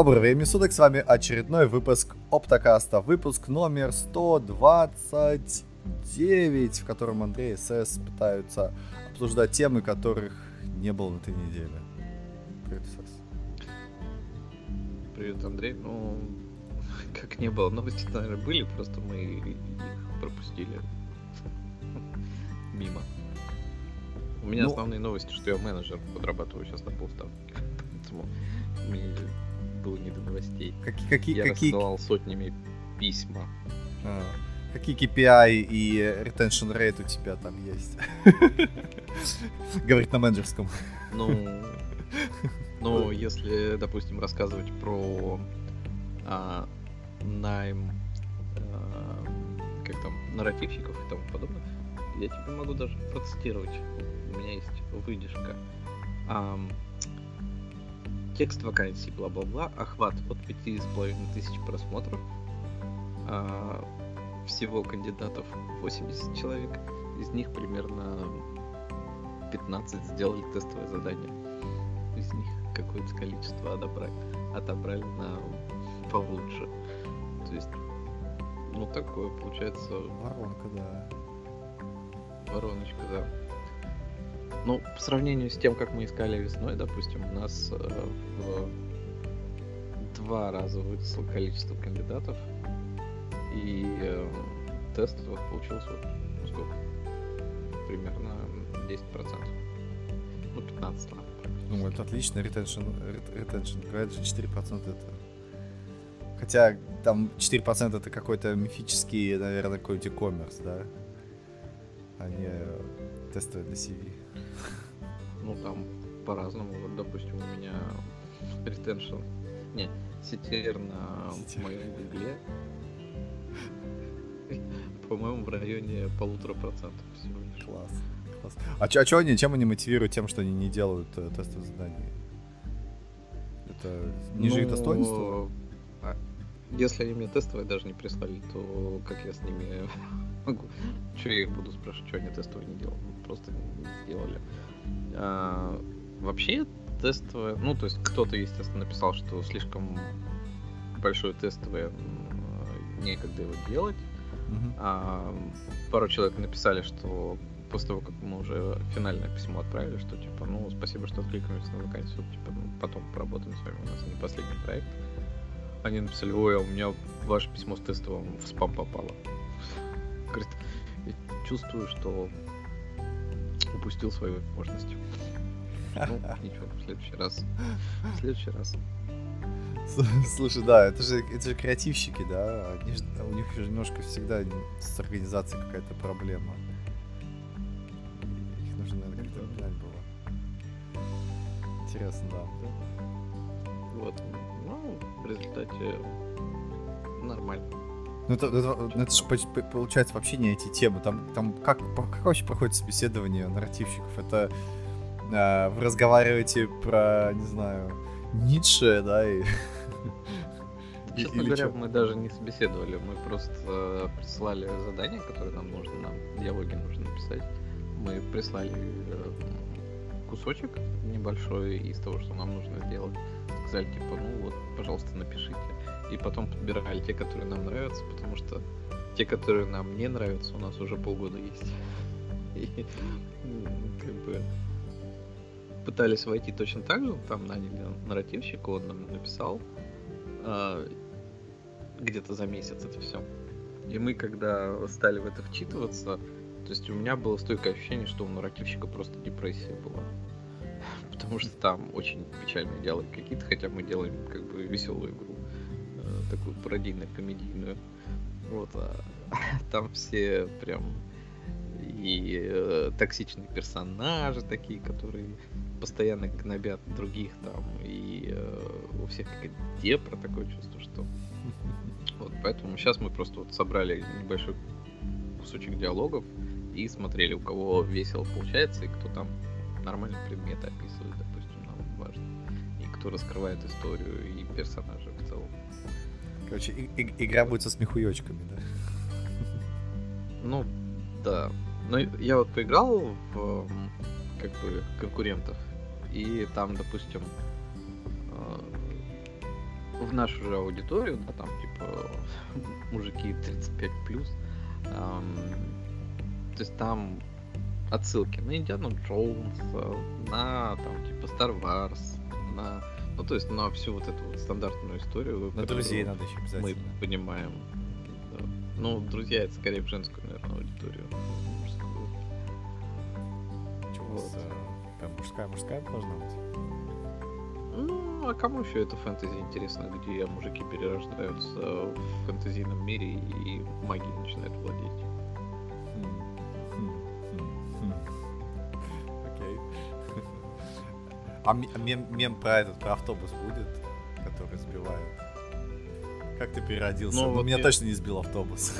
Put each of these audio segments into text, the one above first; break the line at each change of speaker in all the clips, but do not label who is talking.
Доброго времени суток, с вами очередной выпуск Оптокаста, выпуск номер 129, в котором Андрей и СС пытаются обсуждать темы, которых не было на этой неделе. Привет, СС.
Привет, Андрей. Ну, как не было, новости, наверное, были, просто мы их пропустили мимо. У меня ну, основные новости, что я менеджер, подрабатываю сейчас на полставки. Поэтому мне было не до новостей.
Какие, какие,
я
какие...
рассылал сотнями письма.
А, какие KPI и retention rate у тебя там есть? Говорит на менеджерском.
Ну, ну, если, допустим, рассказывать про а, найм а, как там, нарративщиков и тому подобное, я тебе могу даже процитировать. У меня есть выдержка. Um, текст вакансий, бла-бла-бла, охват от 5,5 тысяч просмотров, uh, всего кандидатов 80 человек, из них примерно 15 сделали тестовое задание. Из них какое-то количество отобрали, отобрали на получше. То есть, ну такое получается...
Воронка, да
вороночка, да. Ну, по сравнению с тем, как мы искали весной, допустим, у нас э, в два раза выросло количество кандидатов, и э, получилось вот, ну, сколько? Примерно 10%. Ну, 15 ладно.
Ну, это отлично, retention, retention rate же 4% это... Хотя там 4% это какой-то мифический, наверное, какой-то e-commerce, да? а не тестовые для CV.
Ну, там по-разному. Вот, допустим, у меня retention, не, CTR на CTR. моем гугле, по-моему, в районе полутора процентов всего лишь.
Класс. Класс. А, чё, а чё они, чем они мотивируют тем, что они не делают э, тестовые задания? Это ниже ну, их достоинства?
А, если они мне тестовые даже не прислали, то как я с ними могу. Че я их буду спрашивать, что они тестовые не делали? Просто не сделали. А, вообще тестовое, ну то есть кто-то, естественно, написал, что слишком большое тестовое, некогда его делать. Uh-huh. А, пару человек написали, что после того, как мы уже финальное письмо отправили, что типа, ну, спасибо, что откликнулись на вакансию, типа, ну, потом поработаем с вами, у нас не последний проект. Они написали, ой, а у меня ваше письмо с тестовым в спам попало. Говорит, я чувствую, что упустил свою возможность. Ну, ничего, в следующий раз. В следующий раз.
Слушай, да, это же, это же креативщики, да? Они у них же немножко всегда с организацией какая-то проблема. Их нужно, наверное, как-то менять было. Интересно, да.
Вот. Ну, в результате нормально.
Ну, это, это, ну, это же получается вообще не эти темы. Там, там как, как вообще проходит собеседование нарративщиков? Это э, вы разговариваете про, не знаю, Ницше, да, и...
Честно говоря, мы даже не собеседовали, мы просто прислали задание, которое нам нужно, нам диалоги нужно написать. Мы прислали э, кусочек небольшой из того, что нам нужно сделать. Сказали, типа, ну вот, пожалуйста, напишите и потом подбирали те, которые нам нравятся, потому что те, которые нам не нравятся, у нас уже полгода есть. И как бы пытались войти точно так же, там наняли нарративщика, он нам написал э, где-то за месяц это все. И мы, когда стали в это вчитываться, то есть у меня было стойкое ощущение, что у нарративщика просто депрессия была. Потому что там очень печальные диалоги какие-то, хотя мы делаем как бы веселую игру такую пародийно-комедийную. Вот, а там все прям и э, токсичные персонажи такие, которые постоянно гнобят других там, и э, у всех какая-то депра такое чувство, что... Вот, поэтому сейчас мы просто вот собрали небольшой кусочек диалогов и смотрели, у кого весело получается, и кто там нормально предметы описывает, допустим, нам важно, и кто раскрывает историю и персонажа.
Короче, и- и- игра будет со смехуёчками, да?
Ну, да. Но я вот поиграл в как бы конкурентов, и там, допустим, э, в нашу же аудиторию, да, там, типа, мужики 35 плюс, эм, то есть там отсылки на Индиану Джонс, на, там, типа, Star Wars, на, ну, то есть на всю вот эту вот стандартную историю.
На друзей надо еще обязательно. Мы
понимаем. Да. Ну, друзья, это скорее в женскую, наверное, аудиторию.
Чего вот. прям мужская, мужская должна быть?
Ну, а кому еще это фэнтези интересно, где мужики перерождаются в фэнтезийном мире и магией начинают владеть?
А мем, мем про этот, про автобус будет, который сбивает? Как ты переродился? Ну, ну вот меня я... точно не сбил автобус.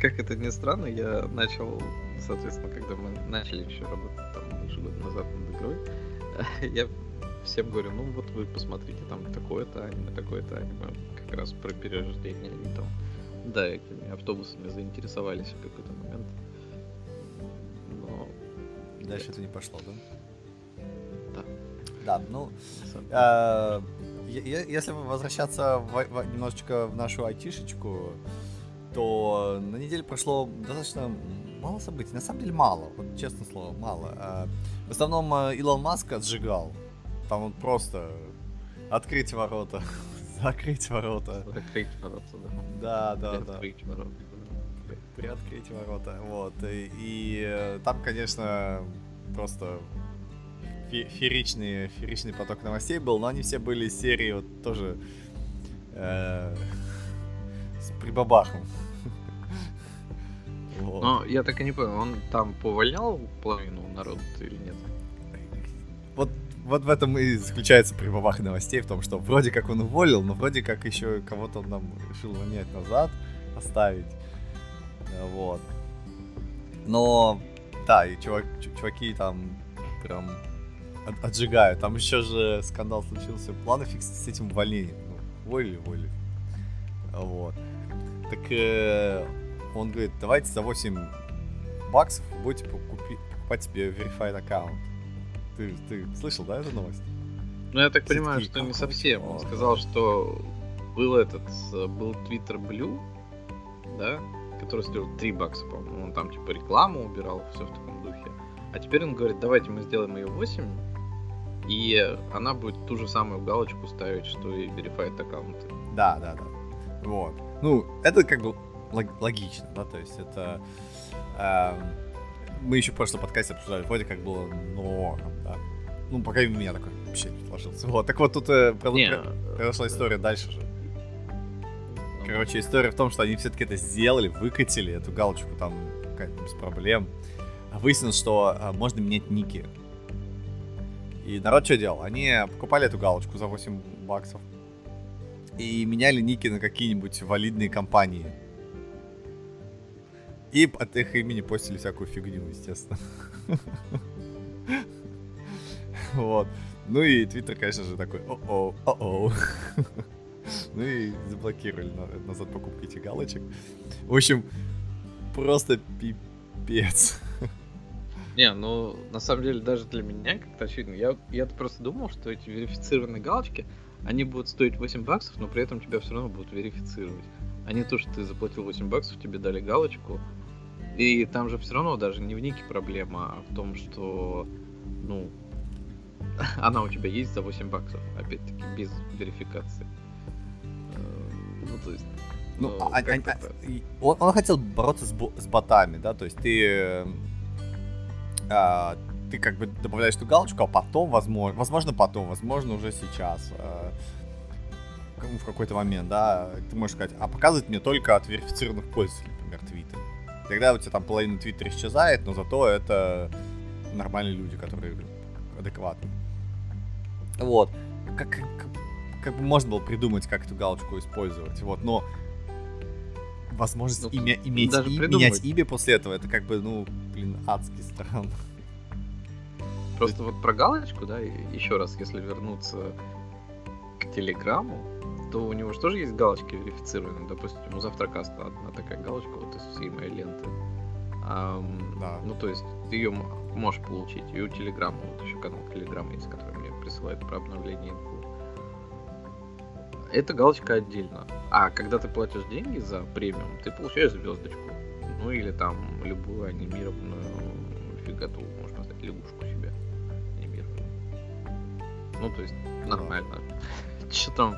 Как это ни странно, я начал, соответственно, когда мы начали еще работать там больше года назад над игрой, я всем говорю, ну вот вы посмотрите, там такое-то аниме, такое-то аниме, как раз про перерождение и там, да, этими автобусами заинтересовались в какой-то момент.
Дальше это не пошло, да?
Да.
Да, ну, э, если возвращаться в, в, немножечко в нашу айтишечку, то на неделе прошло достаточно мало событий. На самом деле мало, вот честно слово, мало. А, в основном э, Илон Маск отжигал. Там он просто открыть ворота, закрыть ворота.
Закрыть ворота,
да. Да, да, да.
Открыть ворота.
Приоткрыть ворота, вот. И, и э, там, конечно, просто фееричный, фееричный поток новостей был, но они все были из серии вот тоже э, с прибабахом.
Вот. Но я так и не понял, он там повольнял половину народа или нет?
Вот, вот в этом и заключается прибавах новостей, в том, что вроде как он уволил, но вроде как еще кого-то он нам решил вонять назад, оставить. Вот. Но, да, и чувак, чуваки там прям от, отжигают. Там еще же скандал случился. Планы фикс с этим увольнением. Ну, уволили, уволили. Вот. Так э, он говорит, давайте за 8 баксов будете покупи, покупать себе verified аккаунт. Ты, ты слышал, да, эту новость?
Ну, я так Все понимаю, что не совсем. Он сказал, что был этот, был Twitter Blue, да, который стоил 3 бакса, по-моему. Он там, типа, рекламу убирал, все в таком духе. А теперь он говорит, давайте мы сделаем ее 8, и она будет ту же самую галочку ставить, что и verified аккаунты.
Да, да, да. Вот. Ну, это как бы логично, да, то есть это... Э, мы еще в прошлом подкасте обсуждали, вроде как было норм, да. Ну, пока у меня такой вообще не сложился. Вот, так вот тут э, не, произошла история дальше же. Короче, история в том, что они все-таки это сделали, выкатили эту галочку там без проблем. А выяснилось, что а, можно менять ники. И народ что делал? Они покупали эту галочку за 8 баксов и меняли ники на какие-нибудь валидные компании. И от их имени постили всякую фигню, естественно. Вот. Ну и Твиттер, конечно же, такой, о-о, о-о. Ну и заблокировали назад покупки этих галочек. В общем, просто пипец.
Не, ну, на самом деле, даже для меня как-то очевидно. Я, я просто думал, что эти верифицированные галочки, они будут стоить 8 баксов, но при этом тебя все равно будут верифицировать. А не то, что ты заплатил 8 баксов, тебе дали галочку, и там же все равно даже не в нике проблема, а в том, что, ну, она у тебя есть за 8 баксов, опять-таки, без верификации. Ну, то есть...
Ну, ну а, а, а, он, он хотел бороться с, с ботами, да, то есть ты, а, ты как бы добавляешь эту галочку, а потом, возможно, возможно потом, возможно уже сейчас, а, в какой-то момент, да, ты можешь сказать, а показывает мне только от верифицированных пользователей, например, Twitter. Тогда у тебя там половина твиттера исчезает, но зато это нормальные люди, которые адекватны. Вот. Как, как, бы можно было придумать, как эту галочку использовать. Вот, но возможность ну, имя, иметь и, менять имя после этого, это как бы, ну, блин, адски странно.
Просто вот про галочку, да, еще раз, если вернуться к Телеграму, то у него же тоже есть галочки верифицированные. Допустим, у Завтракаста одна такая галочка вот из всей моей ленты. Um, да. Ну, то есть ты ее можешь получить. И у Телеграма, вот еще канал Телеграма есть, который мне присылает про обновление инфу. Это галочка отдельно. А когда ты платишь деньги за премиум, ты получаешь звездочку. Ну или там любую анимированную фигату, можно поставить лягушку себе анимированную. Ну, то есть нормально. Что там?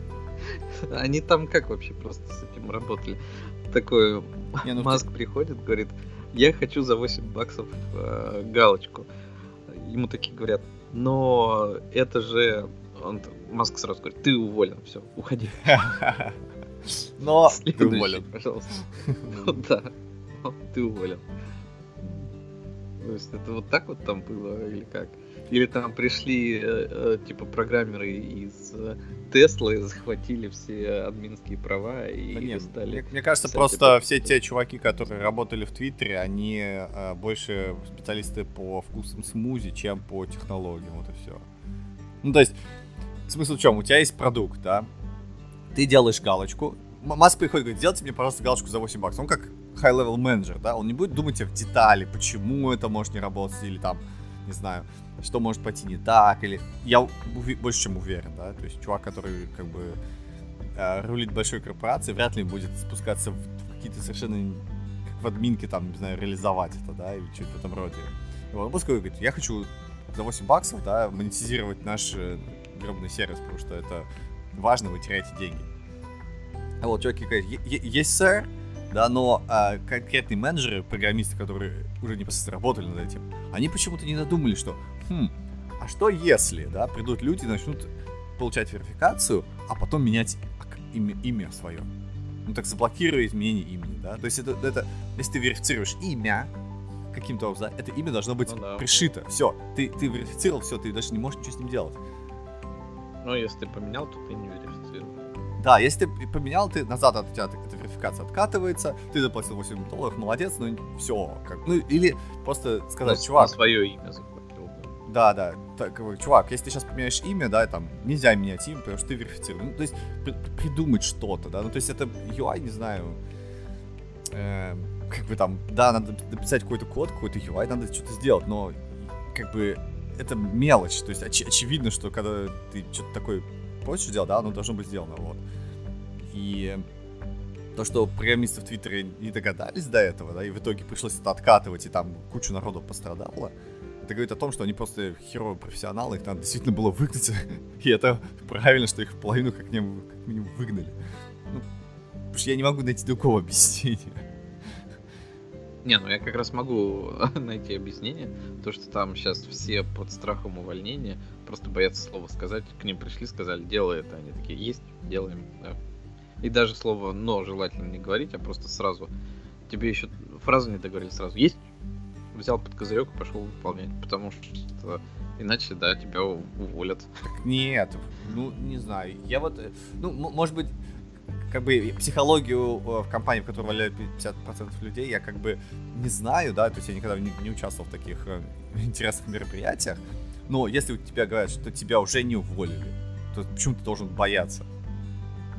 Они там как вообще просто с этим работали? Такой Не, ну Маск ты... приходит, говорит, я хочу за 8 баксов э, галочку. Ему такие говорят, но это же... Он, Маск сразу говорит, ты уволен, все, уходи.
Но ты уволен.
Пожалуйста. Ну да, ты уволен. То есть это вот так вот там было или как? Или там пришли э, э, типа программеры из Теслы, захватили все админские права и да нет, стали.
Мне, мне кажется, просто все те чуваки, которые работали в Твиттере, они э, больше специалисты по вкусам смузи, чем по технологиям. Вот и все. Ну, то есть, смысл в чем? У тебя есть продукт, да? Ты делаешь галочку. Маск приходит и говорит, сделайте мне, пожалуйста, галочку за 8 баксов. Он как high-level менеджер, да? Он не будет думать в детали, почему это может не работать, или там, не знаю, что может пойти не так, или я больше чем уверен, да, то есть чувак, который как бы э, рулит большой корпорацией, вряд ли будет спускаться в какие-то совершенно в админке там, не знаю, реализовать это, да, или что-то в этом роде. И он просто говорит, я хочу за 8 баксов, да, монетизировать наш э, гробный сервис, потому что это важно, вы теряете деньги. А вот чуваки говорят, есть, сэр, да, но а, конкретные менеджеры, программисты, которые уже непосредственно работали над этим, они почему-то не надумали, что, хм, а что если, да, придут люди и начнут получать верификацию, а потом менять имя, имя свое. Ну так заблокируй изменение имени, да. То есть это, это если ты верифицируешь имя каким-то образом, да, это имя должно быть ну, да. пришито. Все, ты, ты верифицировал, все, ты даже не можешь ничего с ним делать.
Ну, если ты поменял, то ты не верифицируешь.
Да, если ты поменял, ты назад от тебя эта верификация откатывается, ты заплатил 8 долларов, молодец, ну все. Как, ну, или просто сказать, ну, чувак...
Свое имя заплатил.
Да, да. Так, чувак, если ты сейчас поменяешь имя, да, там, нельзя менять имя, потому что ты верифицирован. Ну, то есть, при, придумать что-то, да. Ну, то есть, это UI, не знаю, э, как бы там, да, надо написать какой-то код, какой-то UI, надо что-то сделать, но как бы это мелочь. То есть, оч- очевидно, что когда ты что-то такое хочешь делать, да, оно должно быть сделано, вот. И то, что программисты в Твиттере не догадались до этого, да, и в итоге пришлось это откатывать, и там кучу народу пострадало, это говорит о том, что они просто херовые профессионалы, их надо действительно было выгнать, и это правильно, что их половину как минимум, как минимум выгнали. Ну, потому что я не могу найти другого объяснения.
Не, ну я как раз могу найти объяснение, то что там сейчас все под страхом увольнения, просто боятся слова сказать, к ним пришли, сказали, делай это, они такие, есть, делаем, да, и даже слово «но» желательно не говорить, а просто сразу. Тебе еще фразу не договорили сразу. Есть? Взял под козырек и пошел выполнять. Потому что иначе, да, тебя уволят.
Нет, ну, не знаю. Я вот, э, ну, может быть, как бы психологию э, в компании, в которой валяют 50% людей, я как бы не знаю, да, то есть я никогда не, не участвовал в таких э, интересных мероприятиях. Но если у тебя говорят, что тебя уже не уволили, то почему ты должен бояться?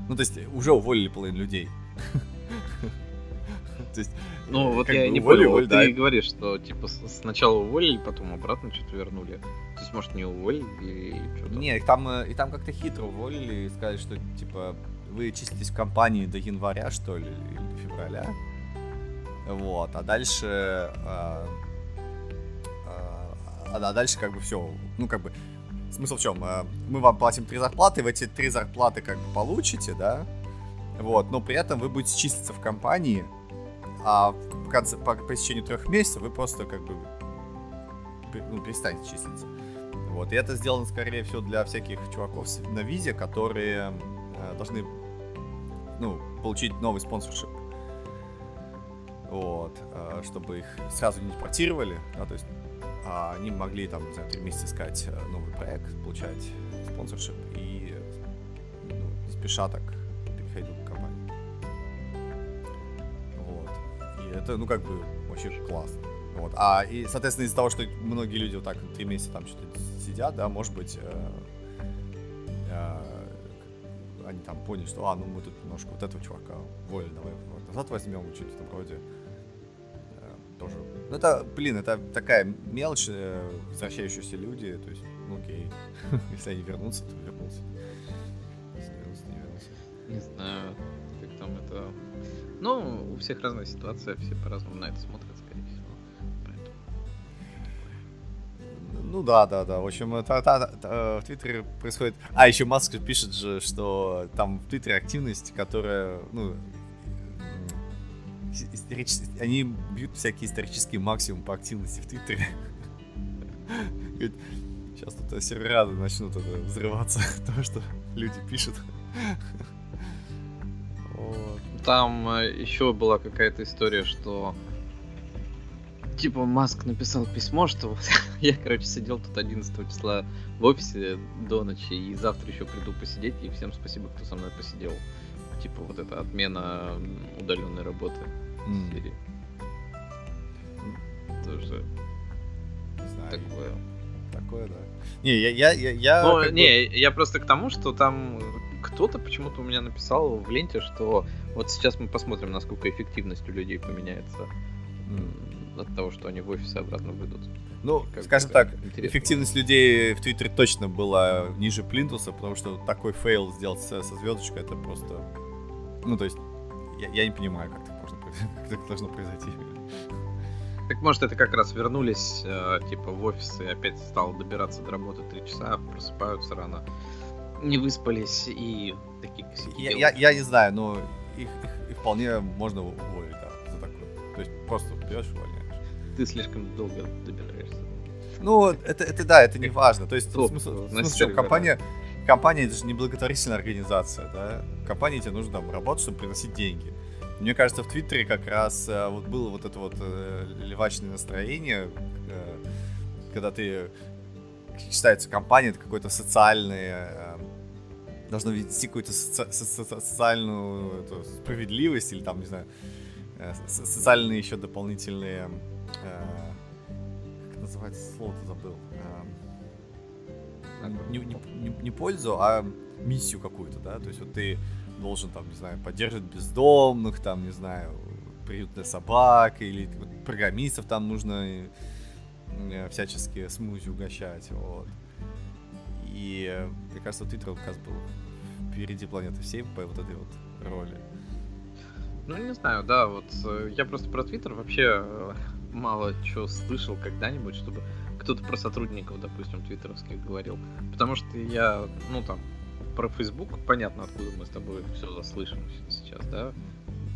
Ну, то есть, уже уволили половину людей.
То есть, ну, вот я не понял, ты говоришь, что, типа, сначала уволили, потом обратно что-то вернули. То есть, может, не уволили или что-то?
Не, их там, э, и там как-то хитро уволили и сказали, что, типа, вы числитесь в компании до января, что ли, или до февраля. Вот, а дальше... А, а, а дальше как бы все, ну как бы смысл в чем? Э, мы вам платим три зарплаты, вы эти три зарплаты как бы получите, да? Вот, но при этом вы будете числиться в компании, а в конце, по, по истечению трех месяцев вы просто как бы ну, перестанете числиться. Вот, и это сделано, скорее всего, для всяких чуваков на визе, которые э, должны, ну, получить новый спонсоршип. Вот, э, чтобы их сразу не депортировали, да, то есть а они могли там, не три месяца искать э, новый проект, получать спонсоршип и ну, спеша так переходить в компанию. Вот. И это, ну, как бы, вообще классно. Вот. А, и, соответственно, из-за того, что многие люди вот так три месяца там что-то сидят, да, может быть, э, э, они там поняли, что, а, ну, мы тут немножко вот этого чувака уволили, давай вот назад возьмем, что-то в этом роде. Э, тоже. Ну, это, блин, это такая мелочь, э, возвращающиеся люди, то есть, ну, окей. Если они вернутся, то вернутся. Если вернутся,
то не вернутся. Не знаю, как там это... Ну, у всех разная ситуация, все по-разному на это смотрят,
Ну да, да, да. В общем, та, та, та, в Твиттере происходит... А, еще Маск пишет же, что там в Твиттере активность, которая, ну, они бьют всякие исторические максимумы по активности в Твиттере. Сейчас тут сервера начнут это взрываться, то, что люди пишут.
Там э, еще была какая-то история, что типа Маск написал письмо, что я, короче, сидел тут 11 числа в офисе до ночи, и завтра еще приду посидеть, и всем спасибо, кто со мной посидел. Типа вот эта отмена удаленной работы mm. серии. Тоже
знаю. такое. Такое, да. Не, я, я, я, я
ну, не, бы... я просто к тому, что там кто-то почему-то у меня написал в ленте, что вот сейчас мы посмотрим, насколько эффективность у людей поменяется. От того, что они в офисе обратно выйдут.
Ну, как скажем так, эффективность людей в Твиттере точно была ниже Плинтуса, потому что такой fail сделать со, со звездочкой, это просто... Ну, то есть, я, я не понимаю, как так можно как так должно произойти.
Так может это как раз вернулись, э, типа, в офис и опять стал добираться до работы три часа, просыпаются рано, не выспались и такие
косяки я, я, я не знаю, но их, их, их вполне можно уволить, да, за такое. То есть просто берешь увольняешь.
Ты слишком долго добираешься.
Ну, это, это да, это не важно. То есть, Топ, смысл, смысл в чем? Компания, компания это же не благотворительная организация, да? Компании тебе нужно там работать, чтобы приносить деньги. Мне кажется, в Твиттере как раз э, вот было вот это вот э, левачное настроение, э, когда ты считается компания, это какой-то социальный э, должно вести какую-то соци- со- социальную эту, справедливость или там, не знаю, э, социальные еще дополнительные, как называется слово-то забыл, э, не, не, не, не пользу, а миссию какую-то, да, то есть вот ты должен, там, не знаю, поддерживать бездомных, там, не знаю, приют для собак, или вот, программистов там нужно э, всячески смузи угощать, вот. И э, мне кажется, Твиттер как раз был впереди планеты всей по вот этой вот роли.
Ну, не знаю, да, вот э, я просто про Твиттер вообще мало чего слышал когда-нибудь, чтобы кто-то про сотрудников, допустим, твиттеровских говорил. Потому что я, ну там, про Facebook понятно, откуда мы с тобой все заслышим сейчас, да?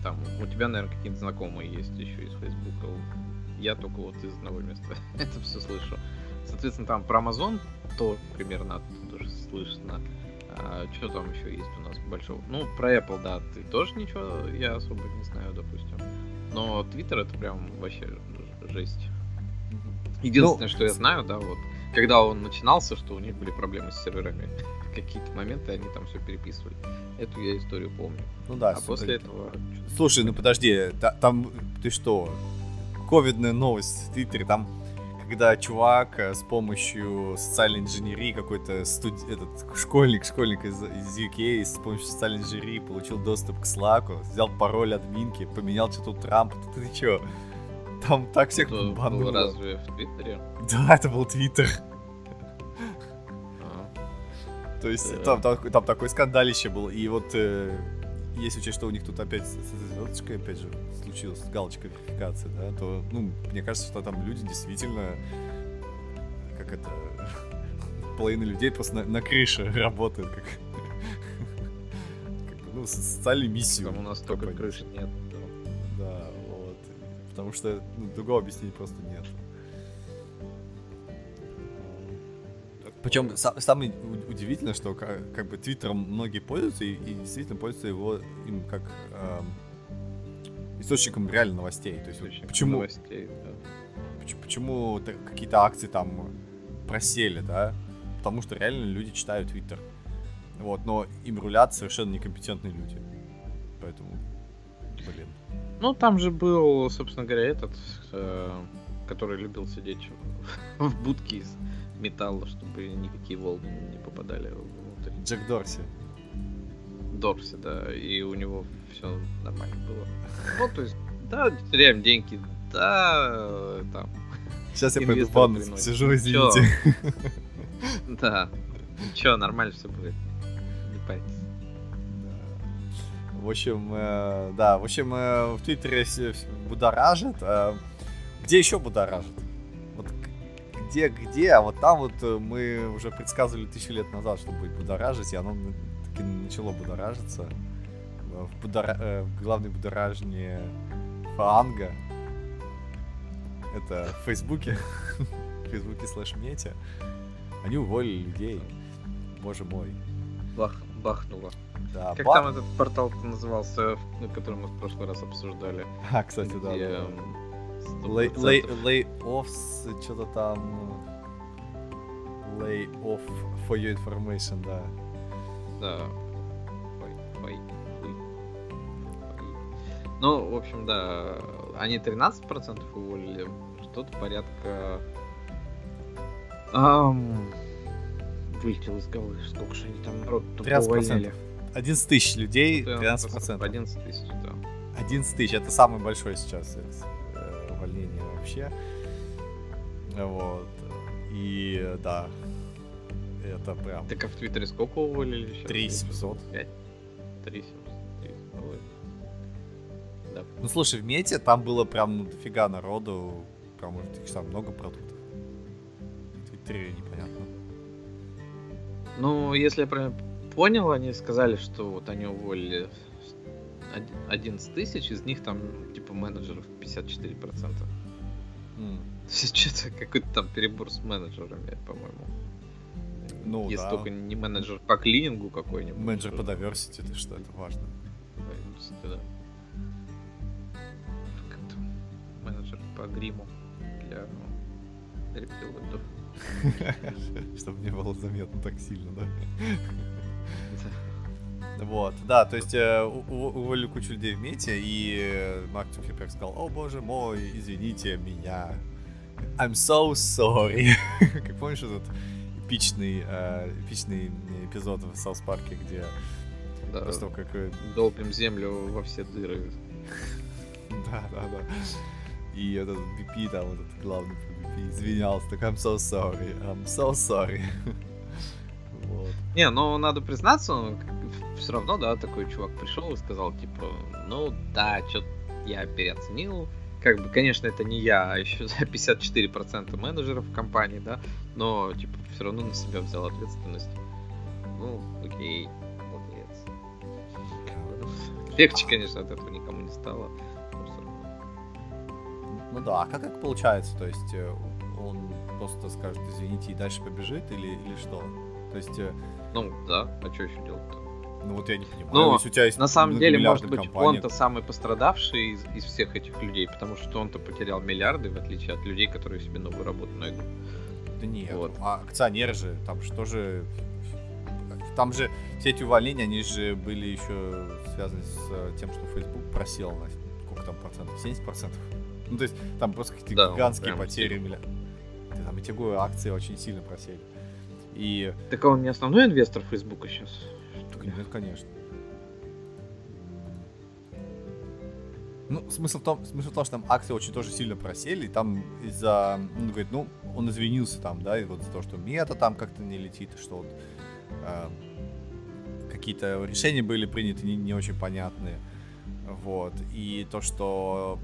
Там у тебя, наверное, какие-то знакомые есть еще из Facebook. Я только вот из одного места это все слышу. Соответственно, там про Amazon то примерно тоже слышно. А, что там еще есть у нас большого? Ну, про Apple, да, ты тоже ничего я особо не знаю, допустим. Но Twitter это прям вообще жесть. Единственное, ну, что я знаю, да, вот, когда он начинался, что у них были проблемы с серверами какие-то моменты они там все переписывали. Эту я историю помню.
Ну да.
А после этого...
Слушай, ну подожди, там ты что? Ковидная новость в Твиттере, там когда чувак э, с помощью социальной инженерии, какой-то студ... этот школьник, школьник из, из UK, с помощью социальной инженерии получил доступ к Slack, взял пароль админки, поменял что-то у Трампа. Ты, ты чё? Там так всех
это было разве в Твиттере?
Да, это был Твиттер. То есть там, там, там такой скандалище был. И вот э, если учесть, что у них тут опять с, звездочкой, опять же, случилось галочка верификации, да, то, ну, мне кажется, что там люди действительно, как это, половина людей просто на, на крыше работают, как, как ну, социальную миссию.
Там у нас только крыши нет.
Потому что ну, другого объяснения просто нет. Причем са- самое удивительное, что как, как бы Твиттером многие пользуются и, и действительно пользуются его им как эм, источником реально новостей. То есть вот почему новостей, да. почему, почему какие-то акции там просели, да? Потому что реально люди читают Твиттер. Вот, но им рулят совершенно некомпетентные люди. Поэтому, блин.
Ну, там же был, собственно говоря, этот, э, который любил сидеть в будке из металла, чтобы никакие волны не попадали внутрь.
Джек Дорси.
Дорси, да, и у него все нормально было. Ну, то есть, да, теряем деньги, да, там.
Сейчас я пойду в ванну сижу, извините.
Да. Ничего, нормально все будет. Не парьтесь.
В общем, э, да, в общем, э, в Твиттере будоражит. Э, где еще будоражит? Вот где, где, а вот там вот э, мы уже предсказывали тысячу лет назад, что будет будоражить, и оно таки начало будоражиться. В, будора... э, в главной будоражне Фаанга. Это в Фейсбуке. в Фейсбуке слэш мете. Они уволили людей. Боже мой.
Бах, бахнуло.
Да,
как бах... там этот портал назывался, который мы в прошлый раз обсуждали?
А, кстати,
где...
да. Lay-offs, что-то там... Lay off for your information, да.
Да. Ой, ой, ой. Ну, в общем, да, они 13% уволили, что-то порядка... Um, вылетел из головы, сколько же они там народ
13%. увольняли. 11 тысяч людей, 13%.
11 тысяч, да.
11 тысяч, это самое большое сейчас э, увольнение вообще. Вот. И да, это прям...
Так а в Твиттере сколько уволили
сейчас? 3700.
5? 3700.
Да. Ну слушай, в Мете там было прям ну, дофига народу, прям может их там много продуктов. В Твиттере непонятно.
Ну, если я правильно понял, они сказали, что вот они уволили 11 тысяч, из них там типа менеджеров 54%. Mm. Что-то какой-то там перебор с менеджерами, по-моему.
Ну,
Если
да.
только не менеджер по клинингу какой-нибудь.
Менеджер по diversity, это что, это важно.
Да. Как-то менеджер по гриму для рептилоидов.
Чтобы не было заметно так сильно, да? Вот, да, то есть э, уволили кучу людей в мете, и э, Марк Цукерберг сказал, о боже мой, извините меня, I'm so sorry. как помнишь этот эпичный, э, эпичный эпизод в Саус Парке, где
да, после того, как... Э, долбим землю во все дыры.
да, да, да. И этот BP, там, этот главный BP, извинялся, так I'm so sorry, I'm so sorry.
вот. Не, ну, надо признаться, он все равно, да, такой чувак пришел и сказал, типа, ну, да, что-то я переоценил, как бы, конечно, это не я, а еще 54% менеджеров в компании, да, но, типа, все равно на себя взял ответственность. Ну, окей, молодец. Легче, конечно, от этого никому не стало.
Ну да, а как это получается? То есть э, он просто скажет, извините, и дальше побежит или, или что? То есть... Э,
ну да, а что еще делать-то?
Ну вот я не понимаю.
Но если у тебя есть на самом деле, может быть, он-то самый пострадавший из, из всех этих людей, потому что он-то потерял миллиарды, в отличие от людей, которые себе новую работу найдут.
Да нет, вот. а акционеры же, там что же... Там же все эти увольнения, они же были еще связаны с э, тем, что Facebook просел на сколько там процентов? 70 процентов? Ну, то есть там просто какие-то да, гигантские потери. Милли... Там эти акции очень сильно просели. И...
Так а он не основной инвестор Фейсбука сейчас?
Нет, конечно. Ну, смысл в, том, смысл в том, что там акции очень тоже сильно просели, и там из-за, он говорит, ну, он извинился там, да, и вот за то, что мета там как-то не летит, что вот, э, какие-то решения были приняты не, не очень понятные, вот, и то, что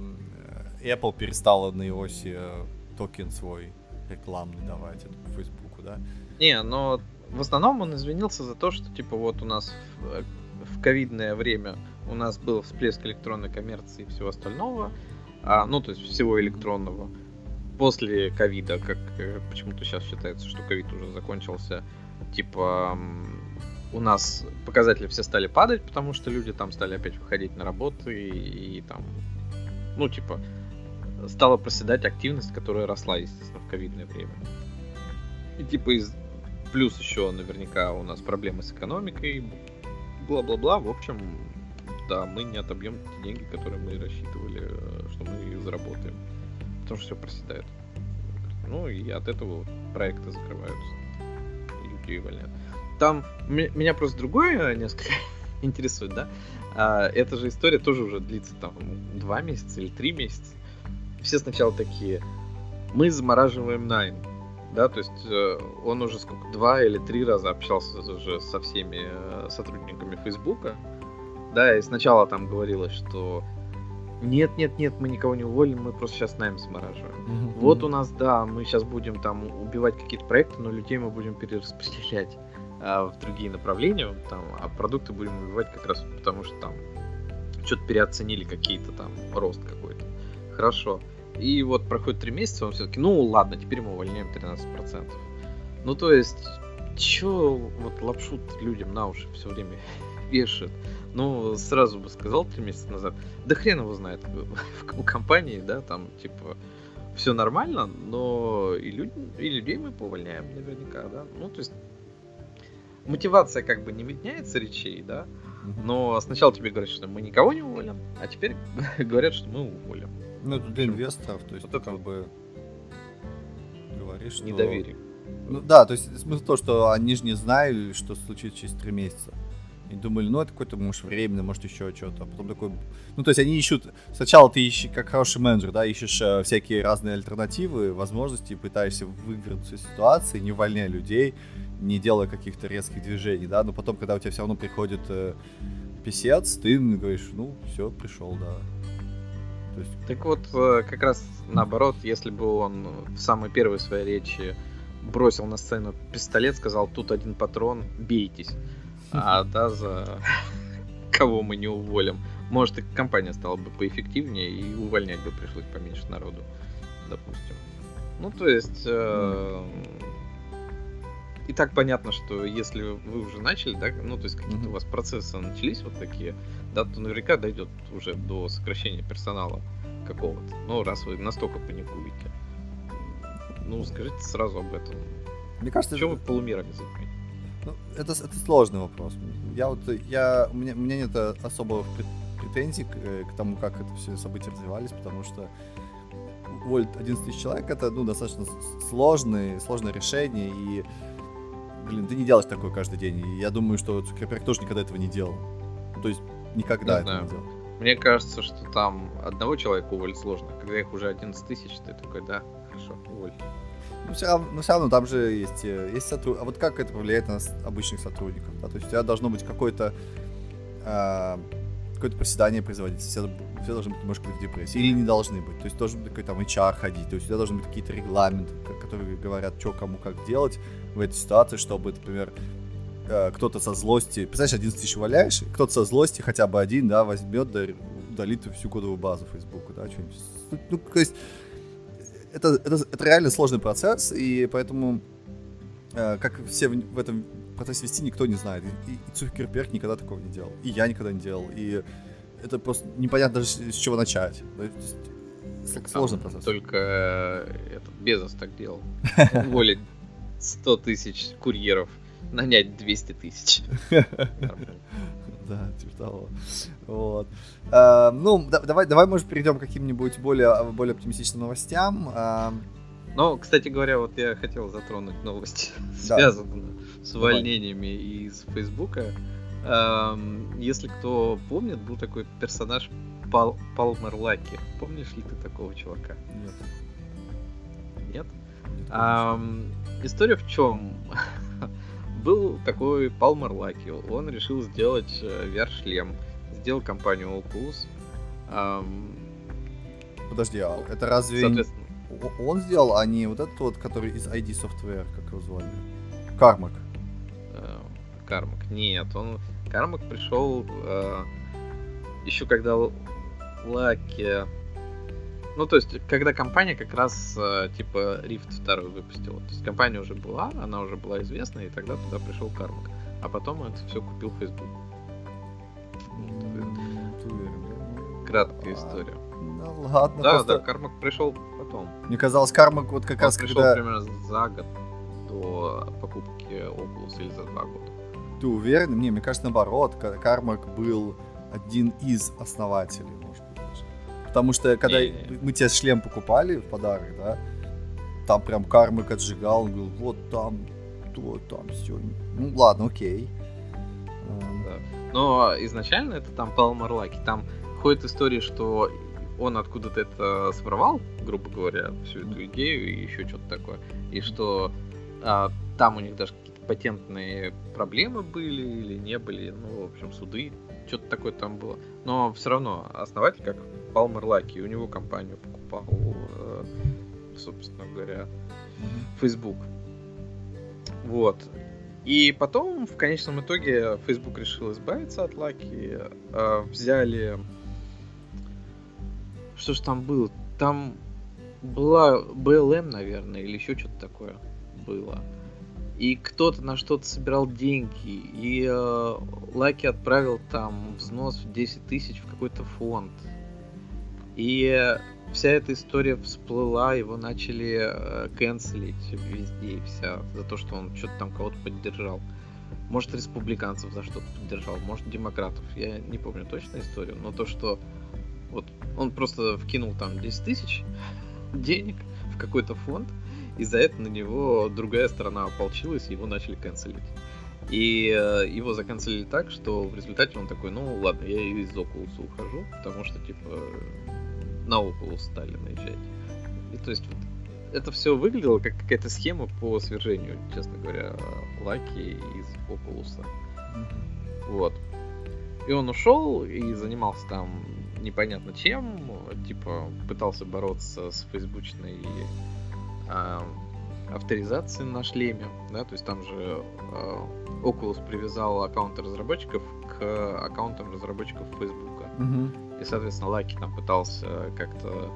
Apple перестала на iOS э, токен свой рекламный давать, это Фейсбуку, да?
Не, но в основном он извинился за то, что типа вот у нас в, в ковидное время у нас был всплеск электронной коммерции и всего остального, а, ну то есть всего электронного. После ковида, как э, почему-то сейчас считается, что ковид уже закончился, типа у нас показатели все стали падать, потому что люди там стали опять выходить на работу и, и там, ну типа стала проседать активность, которая росла, естественно, в ковидное время. И типа из Плюс еще наверняка у нас проблемы с экономикой, бла-бла-бла. В общем, да, мы не отобьем те деньги, которые мы рассчитывали, э, что мы заработаем. Потому что все проседает. Ну и от этого проекты закрываются. И людей увольняют. Там меня просто другое несколько интересует, да? А, эта же история тоже уже длится там два месяца или три месяца. Все сначала такие, мы замораживаем найм. Да, то есть э, он уже сколько, два или три раза общался уже со всеми э, сотрудниками Фейсбука. Да, и сначала там говорилось, что нет, нет, нет, мы никого не уволим, мы просто сейчас найм замораживаем. Mm-hmm. Вот у нас, да, мы сейчас будем там убивать какие-то проекты, но людей мы будем перераспределять а, в другие направления, там, а продукты будем убивать как раз потому, что там что-то переоценили какие-то там рост какой-то. Хорошо. И вот проходит три месяца, он все-таки, ну ладно, теперь мы увольняем 13%. Ну то есть, чё вот лапшу людям на уши все время вешают? Ну, сразу бы сказал три месяца назад, да хрен его знает, у компании, да, там, типа, все нормально, но и, люд... и людей мы повольняем наверняка, да. Ну, то есть, мотивация как бы не меняется речей, да, но сначала тебе говорят, что мы никого не уволим, а теперь говорят, что мы уволим.
Ну, это для инвесторов, то есть, вот это как бы говоришь, что...
Недоверие.
Ну да, то есть смысл то, что они же не знали, что случится через три месяца. И думали, ну это какой-то, может, временно, может, еще что-то. А потом такой... Ну, то есть они ищут... Сначала ты ищешь, как хороший менеджер, да, ищешь э, всякие разные альтернативы, возможности, пытаешься вывернуться из ситуации, не увольняя людей, не делая каких-то резких движений, да, но потом, когда у тебя все равно приходит э, писец, ты говоришь, ну, все, пришел, да.
То есть... Так вот, э, как раз наоборот, если бы он в самой первой своей речи бросил на сцену пистолет, сказал, тут один патрон, бейтесь а да, за кого мы не уволим. Может, и компания стала бы поэффективнее, и увольнять бы пришлось поменьше народу, допустим. Ну, то есть... Э, и так понятно, что если вы уже начали, да, ну, то есть какие-то у вас процессы начались вот такие, да, то наверняка дойдет уже до сокращения персонала какого-то. Ну, раз вы настолько паникуете. Ну, скажите сразу об этом.
Мне кажется,
Чего это... вы полумерами
занимаетесь? Ну, это, это сложный вопрос. Я вот, я, у, меня, у меня нет особых претензий к, э, к тому, как это все события развивались, потому что уволить 11 тысяч человек это ну, достаточно сложное, сложное решение, и, блин, ты не делаешь такое каждый день. И я думаю, что Цукерберг тоже никогда этого не делал. То есть никогда не этого не делал.
Мне кажется, что там одного человека уволить сложно. Когда их уже 11 тысяч, ты такой, да, хорошо, уволь.
Ну, все равно, ну, все равно там же есть, э, есть сотрудники. А вот как это повлияет на обычных сотрудников? Да? То есть у тебя должно быть какое-то э, какое-то проседание производить. Все, все должны быть немножко в депрессии. Или не должны быть. То есть должен быть какой-то там HR ходить. То есть у тебя должны быть какие-то регламенты, которые говорят, что кому как делать в этой ситуации, чтобы, например, э, кто-то со злости... Представляешь, 11 тысяч валяешь, кто-то со злости, хотя бы один, да, возьмет, да, удалит всю кодовую базу Фейсбука, да, что-нибудь. Ну, то есть это, это, это реально сложный процесс, и поэтому, э, как все в, в этом процессе вести, никто не знает. И, и Цукерберг никогда такого не делал, и я никогда не делал, и это просто непонятно даже с, чего начать.
Есть, сложный процесс. Только э, этот Безос так делал. Уволить 100 тысяч курьеров, нанять 200 тысяч.
да, типа того. Вот. А, ну, да, давай, давай, может, перейдем к каким-нибудь более, более оптимистичным новостям. А...
Ну, кстати говоря, вот я хотел затронуть новости, да. связанные с увольнениями давай. из Фейсбука. Если кто помнит, был такой персонаж Пал, Палмер Лаки. Помнишь ли ты такого чувака?
Нет.
Нет? А, история в чем? был такой Палмер Лаки. Он решил сделать э, VR-шлем. Сделал компанию Oculus. Эм...
Подожди, а это разве Соответственно... он сделал, а не вот этот вот, который из ID Software, как его звали? Кармак.
Э, Кармак. Нет, он... Кармак пришел э, еще когда Лаки ну, то есть, когда компания как раз э, типа Rift 2 выпустила. То есть компания уже была, она уже была известна, и тогда туда пришел Кармак. А потом это все купил Facebook. Краткая история.
Ну ладно.
Да, просто... да, Кармак пришел потом.
Мне казалось, Кармак вот как Он раз
пришел
когда...
примерно за год до покупки Oculus или за два года.
Ты уверен? Не, мне кажется, наоборот, Кармак был один из основателей Потому что когда не, не. мы тебе шлем покупали в подарок, да, там прям кармик отжигал, он говорил, вот там, то, там, все. Ну ладно, окей.
Да. Но изначально это там Пал Марлаки. Там ходит история, что он откуда-то это своровал, грубо говоря, всю эту идею и еще что-то такое. И что а, там у них даже какие-то патентные проблемы были или не были, ну, в общем, суды, что-то такое там было. Но все равно основатель, как Палмер Лаки, у него компанию покупал, э, собственно говоря, Facebook. Вот. И потом, в конечном итоге, Facebook решил избавиться от Лаки. Э, взяли... Что ж там было? Там была BLM, наверное, или еще что-то такое было. И кто-то на что-то собирал деньги. И э, Лаки отправил там взнос в 10 тысяч в какой-то фонд. И вся эта история всплыла, его начали э, канцелить везде и вся за то, что он что-то там кого-то поддержал. Может, республиканцев за что-то поддержал, может, демократов. Я не помню точно историю, но то, что вот он просто вкинул там 10 тысяч денег в какой-то фонд, за это на него другая сторона ополчилась, его начали канцелить. И э, его заканцелили так, что в результате он такой, ну ладно, я из Oculus ухожу, потому что, типа, на Oculus стали наезжать. И то есть вот, это все выглядело как какая-то схема по свержению, честно говоря, Лаки из. Mm-hmm. Вот. И он ушел и занимался там непонятно чем, типа пытался бороться с фейсбучной э, авторизацией на шлеме, да, то есть там же э, Oculus привязал аккаунты разработчиков к аккаунтам разработчиков Facebook.
Mm-hmm.
И, соответственно, Лаки там пытался как-то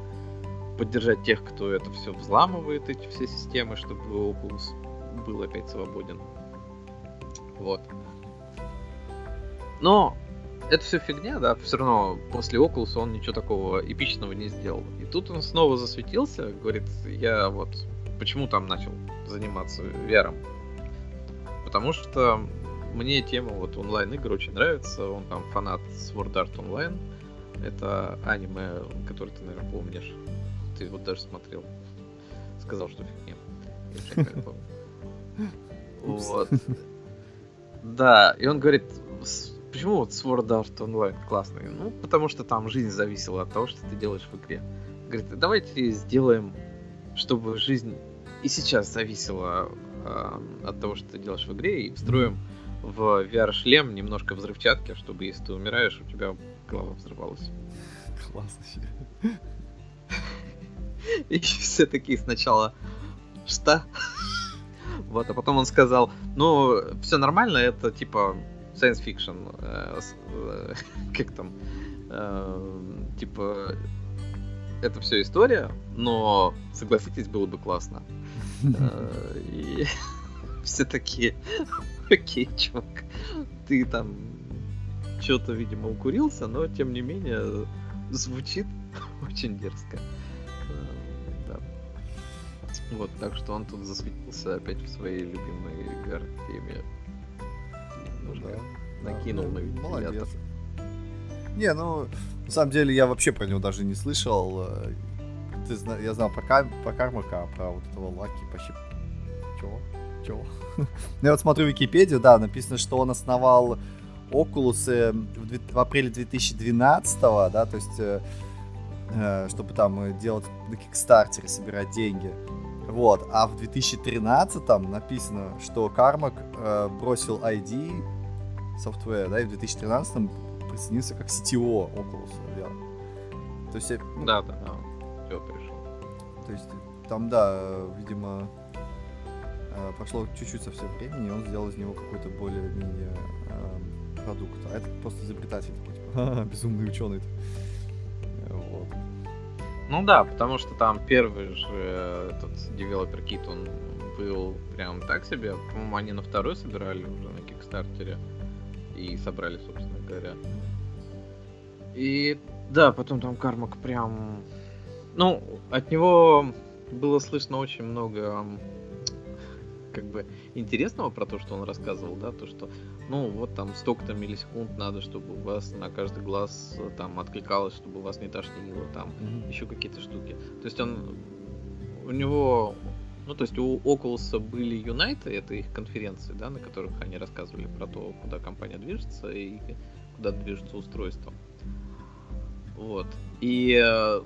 поддержать тех, кто это все взламывает, эти все системы, чтобы Oculus был опять свободен. Вот. Но это все фигня, да, все равно после Oculus он ничего такого эпичного не сделал. И тут он снова засветился, говорит, я вот почему там начал заниматься VR. Потому что мне тема вот онлайн-игр очень нравится. Он там фанат Sword Art Online. Это аниме, которое ты, наверное, помнишь. Ты вот даже смотрел. Сказал, что фигня. Вот. Да, и он говорит, почему вот Sword Art Online классный? Ну, потому что там жизнь зависела от того, что ты делаешь в игре. Говорит, давайте сделаем, чтобы жизнь и сейчас зависела э, от того, что ты делаешь в игре, и встроим в VR-шлем немножко взрывчатки, чтобы если ты умираешь, у тебя голова взрывалась.
Классно себе.
И все такие сначала, что? Вот, а потом он сказал, ну, все нормально, это типа science fiction, э, э, как там, э, типа, это все история, но, согласитесь, было бы классно. И все такие, окей, чувак, ты там что-то, видимо, укурился, но, тем не менее, звучит очень дерзко. Да. Вот, так что он тут засветился опять в своей любимой VR-теме. Да, накинул да, на вентилятор.
Не, ну, на самом деле я вообще про него даже не слышал. Э, ты, я знал про, Кар, про Кармака, про вот этого Лаки почти... Чего? Чего? ну, я вот смотрю Википедию, да, написано, что он основал Oculus в, в апреле 2012, да, то есть, э, э, чтобы там делать на Кикстартере, собирать деньги. Вот, а в 2013 написано, что Кармак э, бросил ID Software, да, и в 2013 присоединился как CTO Oculus VR. То есть,
ну, да, да, да, все пришел.
То есть, там, да, видимо, э, прошло чуть-чуть совсем времени, и он сделал из него какой-то более-менее э, продукт. А это просто изобретатель такой, типа, безумный ученый. Вот.
Ну да, потому что там первый же этот девелопер кит, он был прям так себе. По-моему, они на второй собирали уже на Кикстартере и собрали, собственно говоря. И да, потом там Кармак прям... Ну, от него было слышно очень много как бы интересного про то, что он рассказывал, да, то, что, ну, вот там столько-то миллисекунд надо, чтобы у вас на каждый глаз э, там откликалось, чтобы у вас не тошнило, там, mm-hmm. еще какие-то штуки. То есть он, у него, ну, то есть у Oculus были Unite, это их конференции, да, на которых они рассказывали про то, куда компания движется и куда движется устройство. Вот. И э,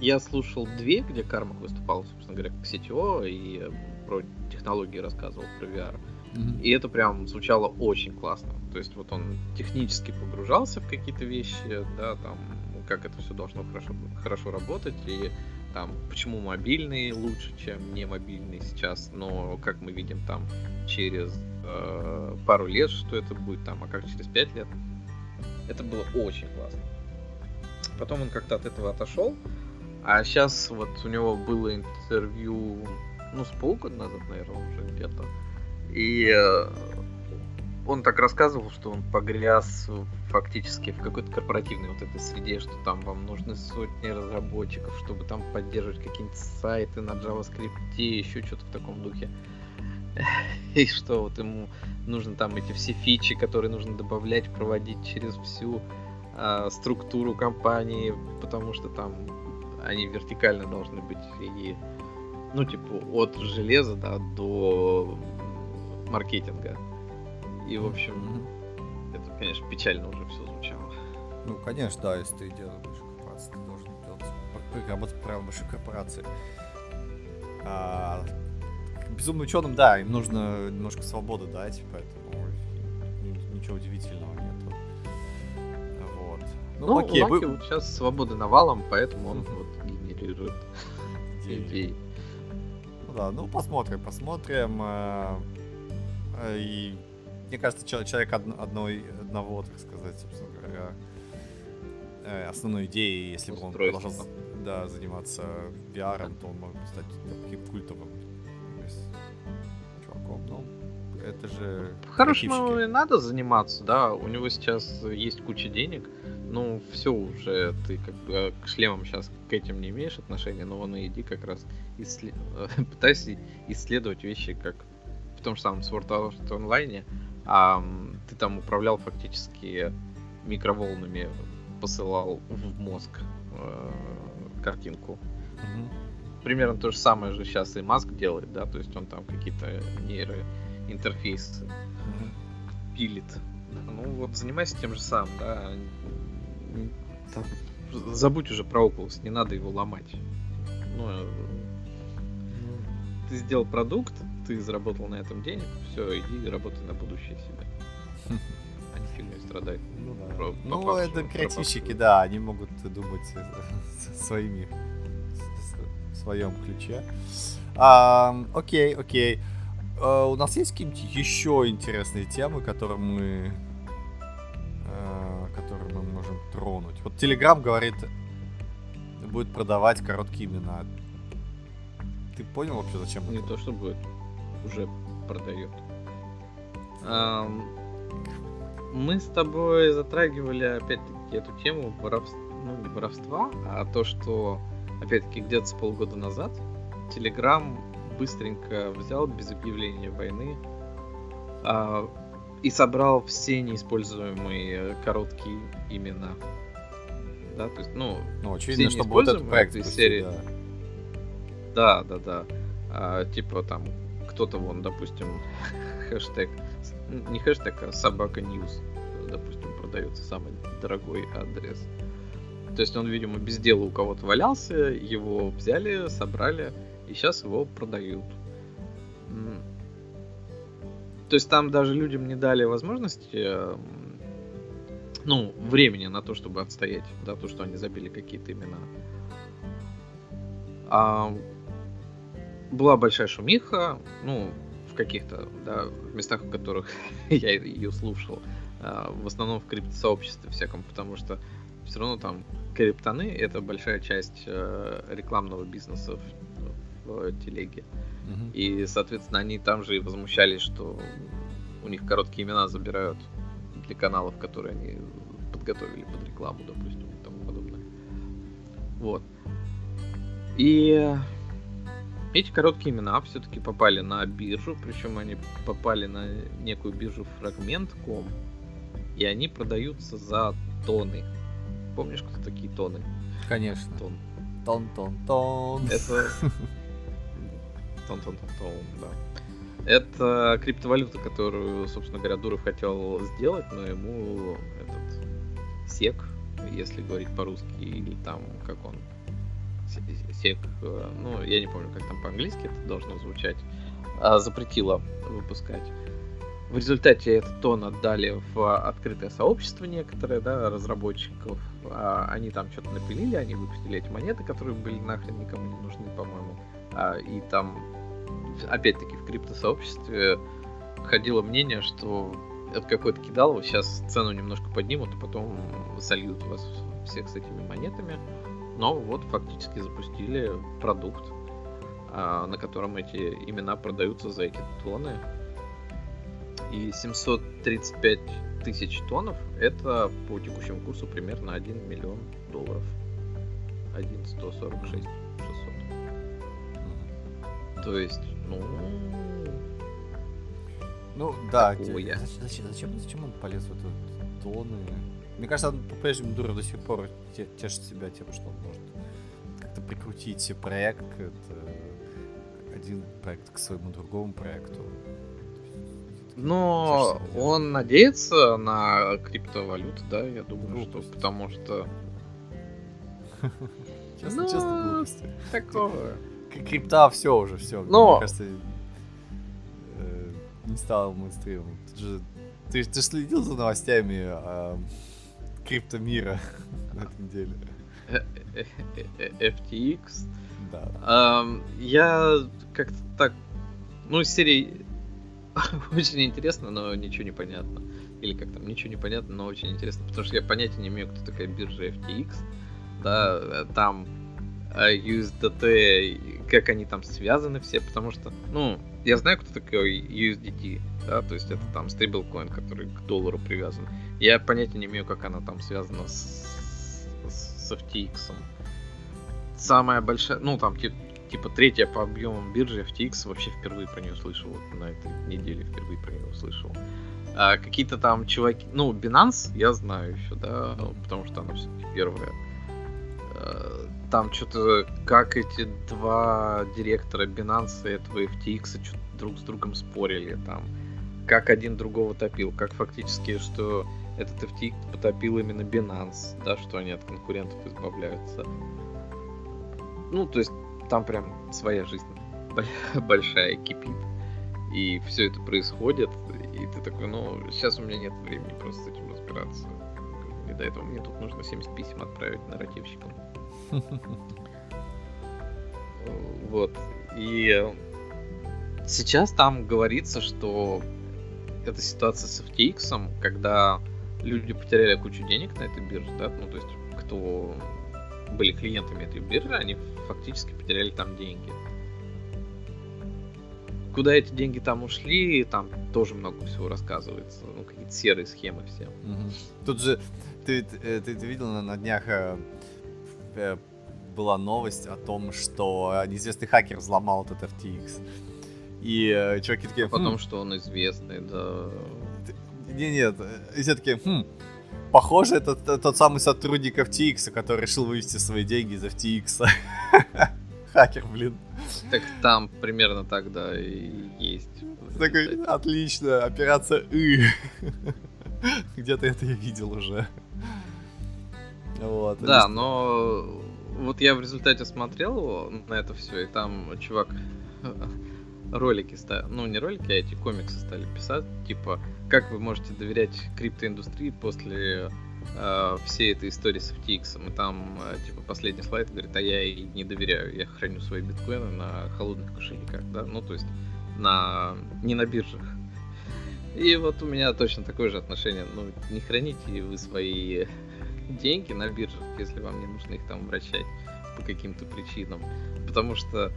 я слушал две, где Кармак выступал, собственно говоря, как CTO, и про технологии рассказывал, про VR. Mm-hmm. И это прям звучало очень классно. То есть вот он технически погружался в какие-то вещи, да, там, как это все должно хорошо, хорошо работать, и там, почему мобильный лучше, чем не мобильный сейчас, но как мы видим там через э, пару лет, что это будет там, а как через пять лет. Это было очень классно. Потом он как-то от этого отошел, а сейчас вот у него было интервью, ну, с полгода назад, наверное, уже где-то. И э, он так рассказывал, что он погряз фактически в какой-то корпоративной вот этой среде, что там вам нужны сотни разработчиков, чтобы там поддерживать какие-нибудь сайты на JavaScript, еще что-то в таком духе. И что вот ему нужно там эти все фичи, которые нужно добавлять, проводить через всю э, структуру компании, потому что там они вертикально должны быть и ну типа от железа да, до маркетинга. И, в общем, это, конечно, печально уже все звучало.
Ну, конечно, да, если ты делаешь большую корпорацию, ты должен делать работать по правилам большой корпорации. А, безумным ученым, да, им нужно немножко свободы дать, поэтому ничего удивительного нету. Вот.
Ну, ну окей, вы... вот сейчас свободы навалом, поэтому он вот генерирует идеи.
Ну да, ну посмотрим, посмотрим. Э, э, и мне кажется, человек одной, одного, так сказать, собственно говоря, э, основной идеей, если бы он продолжал да, заниматься VR, то он мог бы стать таким культовым чуваком. Ну, это же...
По-хорошему и надо заниматься, да. У него сейчас есть куча денег. Ну, все уже, ты как бы к шлемам сейчас к этим не имеешь отношения, но вон и иди как раз исслед... пытайся исследовать вещи, как в том же самом Sword Art Online, а ты там управлял фактически микроволнами, посылал в мозг э, картинку. Угу. Примерно то же самое же сейчас и Маск делает, да, то есть он там какие-то нейроинтерфейсы угу. пилит. Ну вот занимайся тем же самым, да. Там, забудь уже про Oculus, не надо его ломать. Ну, э, ты сделал продукт, ты заработал на этом денег, все, иди работай на будущее себе. Они сильно страдают.
Ну, да. про, ну по это креативщики, да, они могут думать своими в своем ключе. А, окей, окей. А, у нас есть какие-нибудь еще интересные темы, которые мы а, которые мы можем тронуть? Вот Telegram говорит, будет продавать короткие имена. Ты понял вообще, зачем
Не
это?
то, что будет уже продает. Мы с тобой затрагивали опять-таки эту тему воровства, ну не воровства, а то, что опять-таки где-то с полгода назад Telegram быстренько взял без объявления войны а, и собрал все неиспользуемые короткие имена. Да, то есть, ну,
ну очевидно, чтобы вот этот проект из серии.
Да, да, да. да. А, типа там кто-то вон, допустим, хэштег, не хэштег, а собака news, допустим, продается самый дорогой адрес. То есть он, видимо, без дела у кого-то валялся, его взяли, собрали, и сейчас его продают. То есть там даже людям не дали возможности, ну, времени на то, чтобы отстоять, да, то, что они забили какие-то имена. А была большая шумиха, ну, в каких-то, да, местах, в которых я ее слушал, а, в основном в криптосообществе всяком, потому что все равно там криптоны — это большая часть э, рекламного бизнеса в, в телеге. Uh-huh. И, соответственно, они там же и возмущались, что у них короткие имена забирают для каналов, которые они подготовили под рекламу, допустим, и тому подобное. Вот. И эти короткие имена все-таки попали на биржу, причем они попали на некую биржу Fragment.com, и они продаются за тоны. Помнишь, кто такие тоны?
Конечно.
Тон.
Тон-тон-тон.
Это... Тон-тон-тон-тон, да. Это криптовалюта, которую, собственно говоря, Дуров хотел сделать, но ему этот сек, если говорить по-русски, или там, как он, сек, э, ну, я не помню, как там по-английски это должно звучать, а, запретила выпускать. В результате этот тон отдали в открытое сообщество некоторые, да, разработчиков. А, они там что-то напилили, они выпустили эти монеты, которые были нахрен никому не нужны, по-моему. А, и там, опять-таки, в криптосообществе ходило мнение, что это какой-то кидалово, сейчас цену немножко поднимут, а потом сольют вас всех с этими монетами. Но вот фактически запустили продукт, а, на котором эти имена продаются за эти тоны. И 735 тысяч тонов это по текущему курсу примерно 1 миллион долларов. 1 146 600. То есть, ну...
Ну, да. Зачем, зачем, зачем он полез в эту тоны? Мне кажется, он по-прежнему дура до сих пор тешит себя тем, что он может как-то прикрутить проект, это, один проект к своему другому проекту.
Но он надеется на криптовалюту, да, я думаю, Глупость. что потому что...
Честно, честно, ну, глупости. Такого. Крипта все уже, все.
Но...
Мне кажется, э, не стал мейнстримом. Ты, ты следил за новостями криптомира на этой неделе.
FTX.
Да.
Я как-то так, ну, из серии очень интересно, но ничего не понятно. Или как там, ничего не понятно, но очень интересно, потому что я понятия не имею, кто такая биржа FTX. Да, там э, USDT, как они там связаны все, потому что, ну, я знаю, кто такой USDT, да, то есть это там стейблкоин, который к доллару привязан. Я понятия не имею, как она там связана с, с, FTX. Самая большая, ну там типа, типа третья по объемам биржи FTX, вообще впервые про нее слышал, вот на этой неделе впервые про нее услышал. А какие-то там чуваки, ну, Binance я знаю еще, да, потому что она все-таки первая. А, там что-то, как эти два директора Binance и этого FTX что-то друг с другом спорили там как один другого топил, как фактически, что этот FTX потопил именно Binance, да, что они от конкурентов избавляются. Ну, то есть там прям своя жизнь большая кипит. И все это происходит, и ты такой, ну, сейчас у меня нет времени просто с этим разбираться. И до этого мне тут нужно 70 писем отправить нарративщикам. Вот. И сейчас там говорится, что эта ситуация с FTX, когда люди потеряли кучу денег на этой бирже, да, ну то есть кто были клиентами этой биржи, они фактически потеряли там деньги. Куда эти деньги там ушли, там тоже много всего рассказывается. Ну, какие-то серые схемы все. Угу.
Тут же, ты, ты, э, ты, видел на, на днях э, э, была новость о том, что неизвестный хакер взломал этот FTX. И э, чуваки такие...
А потом, хм. что он известный, да.
Не, нет, и все таки хм, похоже, это тот самый сотрудник FTX, который решил вывести свои деньги из FTX. Хакер, блин.
Так там примерно так, да, и есть.
Такой, отлично, операция И. Где-то это я видел уже.
Вот. Да, но вот я в результате смотрел на это все, и там чувак ролики стали, ну не ролики, а эти комиксы стали писать, типа, как вы можете доверять криптоиндустрии после э, всей этой истории с FTX. И там, э, типа, последний слайд говорит, а я и не доверяю, я храню свои биткоины на холодных кошельках, да, ну то есть на не на биржах. И вот у меня точно такое же отношение. Ну, не храните вы свои деньги на биржах, если вам не нужно их там вращать по каким-то причинам. Потому что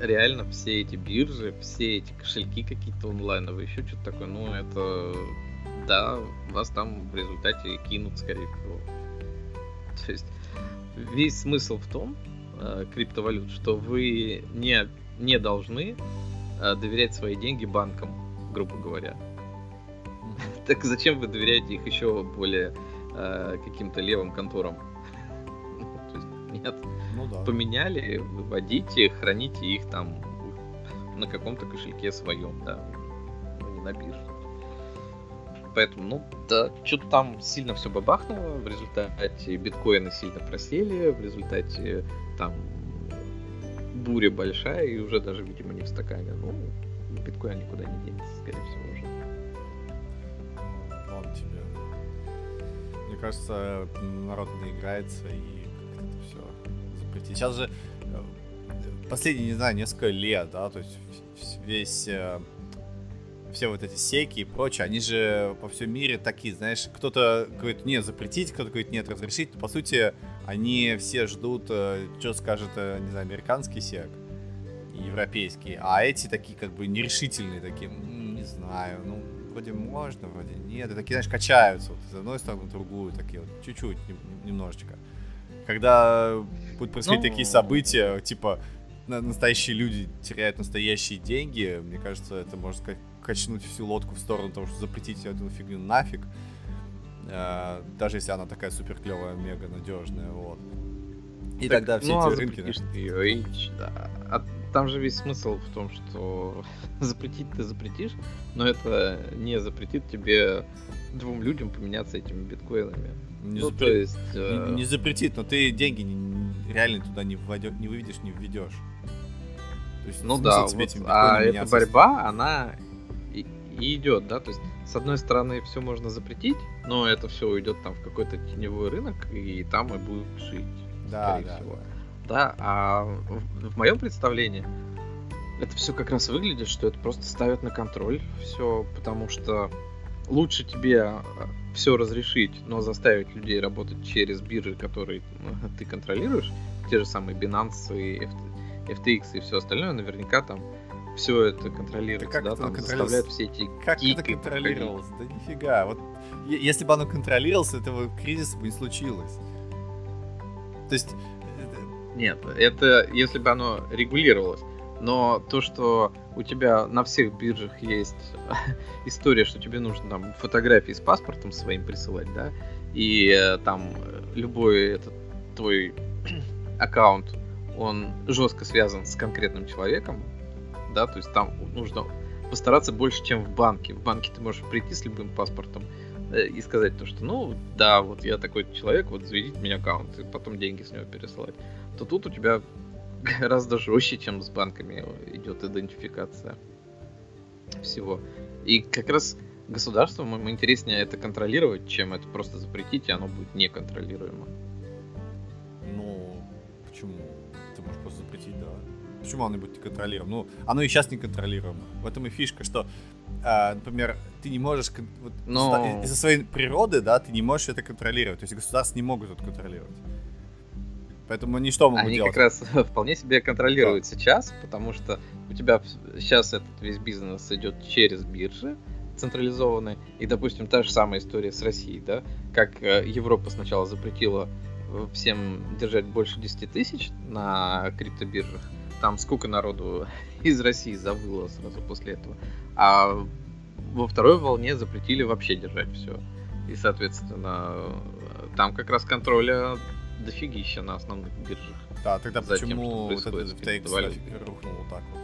реально все эти биржи, все эти кошельки какие-то онлайновые, еще что-то такое, ну это, да, вас там в результате кинут, скорее всего. То есть весь смысл в том, э, криптовалют, что вы не, не должны э, доверять свои деньги банкам, грубо говоря. Так зачем вы доверяете их еще более э, каким-то левым конторам? Нет. Ну, да. Поменяли, выводите, храните их там на каком-то кошельке своем, да. Ну, не на бирже. поэтому, ну, да, что-то там сильно все бабахнуло, в результате биткоины сильно просели, в результате там буря большая и уже даже, видимо, не в стакане. Ну, биткоин никуда не денется, скорее всего, уже.
Ладно тебе. Мне кажется, народ наиграется и запретить. Сейчас же э, последние, не знаю, несколько лет, да, то есть весь э, все вот эти секи и прочее, они же по всему мире такие, знаешь, кто-то говорит, нет, запретить, кто-то говорит, нет, разрешить. По сути, они все ждут, э, что скажет, не знаю, американский сек европейский, а эти такие как бы нерешительные, такие, не знаю, ну, вроде можно, вроде нет, и такие, знаешь, качаются вот, с одной стороны в другую, такие вот, чуть-чуть, немножечко. Когда будут происходить ну... такие события, типа, настоящие люди теряют настоящие деньги, мне кажется, это сказать качнуть всю лодку в сторону того, что запретить эту фигню нафиг. Э, даже если она такая супер клевая, мега надежная, вот. И так, тогда все ну, эти а рынки...
Ее, и, да. а там же весь смысл в том, что запретить ты запретишь, но это не запретит тебе двум людям поменяться этими биткоинами.
Не, ну, запре... то есть, э... не, не запретит, но ты деньги не, реально туда не, вводё... не выведешь, не введешь.
То есть, ну да, вот, а эта борьба, она и идет, да, то есть с одной стороны все можно запретить, но это все уйдет там в какой-то теневой рынок и там и будет жить, да, скорее да, всего. Да. да, а в, в моем представлении это все как раз выглядит, что это просто ставят на контроль все, потому что лучше тебе а, все разрешить, но заставить людей работать через биржи, которые ну, ты контролируешь, те же самые Binance и FTX и все остальное, наверняка там все это контролируется, как да, там заставляют все эти
Как это контролировалось? Да нифига. Вот если бы оно контролировалось, этого кризиса бы не случилось. То есть...
Нет, это если бы оно регулировалось. Но то, что у тебя на всех биржах есть история, что тебе нужно там фотографии с паспортом своим присылать, да, и э, там любой этот твой аккаунт, он жестко связан с конкретным человеком, да, то есть там нужно постараться больше, чем в банке. В банке ты можешь прийти с любым паспортом э, и сказать то, что, ну, да, вот я такой человек, вот заведите мне аккаунт, и потом деньги с него пересылать. То тут у тебя гораздо жестче, чем с банками идет идентификация всего. И как раз государству интереснее это контролировать, чем это просто запретить, и оно будет неконтролируемо.
Ну, почему? Ты можешь просто запретить, да. Почему оно будет контролируемо? Ну, оно и сейчас не контролируемо. В этом и фишка, что, э, например, ты не можешь... Вот, Но... Из-за своей природы, да, ты не можешь это контролировать. То есть государства не могут это контролировать. Поэтому они что могут
они
делать?
Они как раз вполне себе контролируют да. сейчас, потому что у тебя сейчас этот весь бизнес идет через биржи централизованные. И, допустим, та же самая история с Россией, да? Как э, Европа сначала запретила э, всем держать больше 10 тысяч на криптобиржах, там сколько народу из России завыло сразу после этого. А во второй волне запретили вообще держать все. И, соответственно, там как раз контроля дофигища на основных биржах.
Да, тогда за почему тем, вот этот FTX рухнул вот так вот?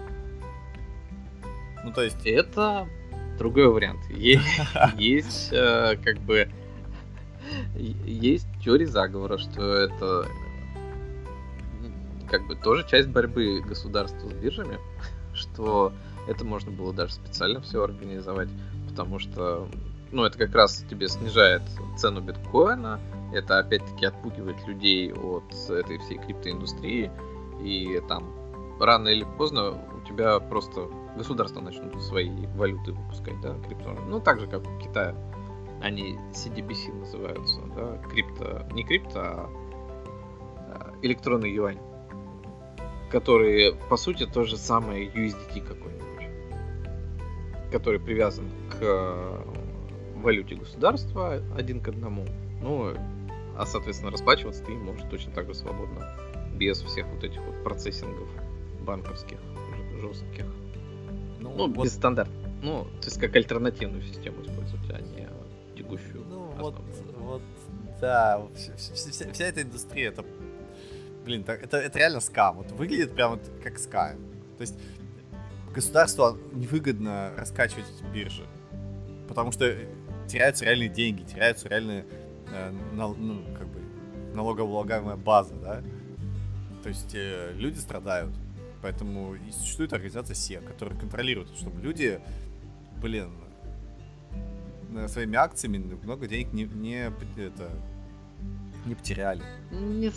Ну, то есть... Это другой вариант. Есть, э, как бы... Есть теория заговора, что это как бы тоже часть борьбы государства с биржами, что это можно было даже специально все организовать, потому что, ну, это как раз тебе снижает цену биткоина, это опять-таки отпугивает людей от этой всей криптоиндустрии, и там рано или поздно у тебя просто государства начнут свои валюты выпускать, да, крипто. Ну, так же, как у Китая. Они CDBC называются, да, крипто, не крипто, а, а электронный юань которые, по сути, то же самое USDT какой-нибудь, который привязан к э, валюте государства один к одному. Ну, а, соответственно, расплачиваться ты можешь точно так же свободно, без всех вот этих вот процессингов банковских, жестких. Ну, ну вот... без стандарта. Ну, то есть как альтернативную систему использовать, а не текущую.
Ну, вот, вот, да, вся, вся, вся эта индустрия, это блин, это, это реально скам. Вот выглядит прям вот как скам. То есть государству невыгодно раскачивать биржи. Потому что теряются реальные деньги, теряются реальные, э, нал, ну, как бы, налогооблагаемая база, да. То есть э, люди страдают. Поэтому и существует организация СЕК, которая контролирует, чтобы люди, блин, своими акциями много денег не, не, это, не потеряли.
Не,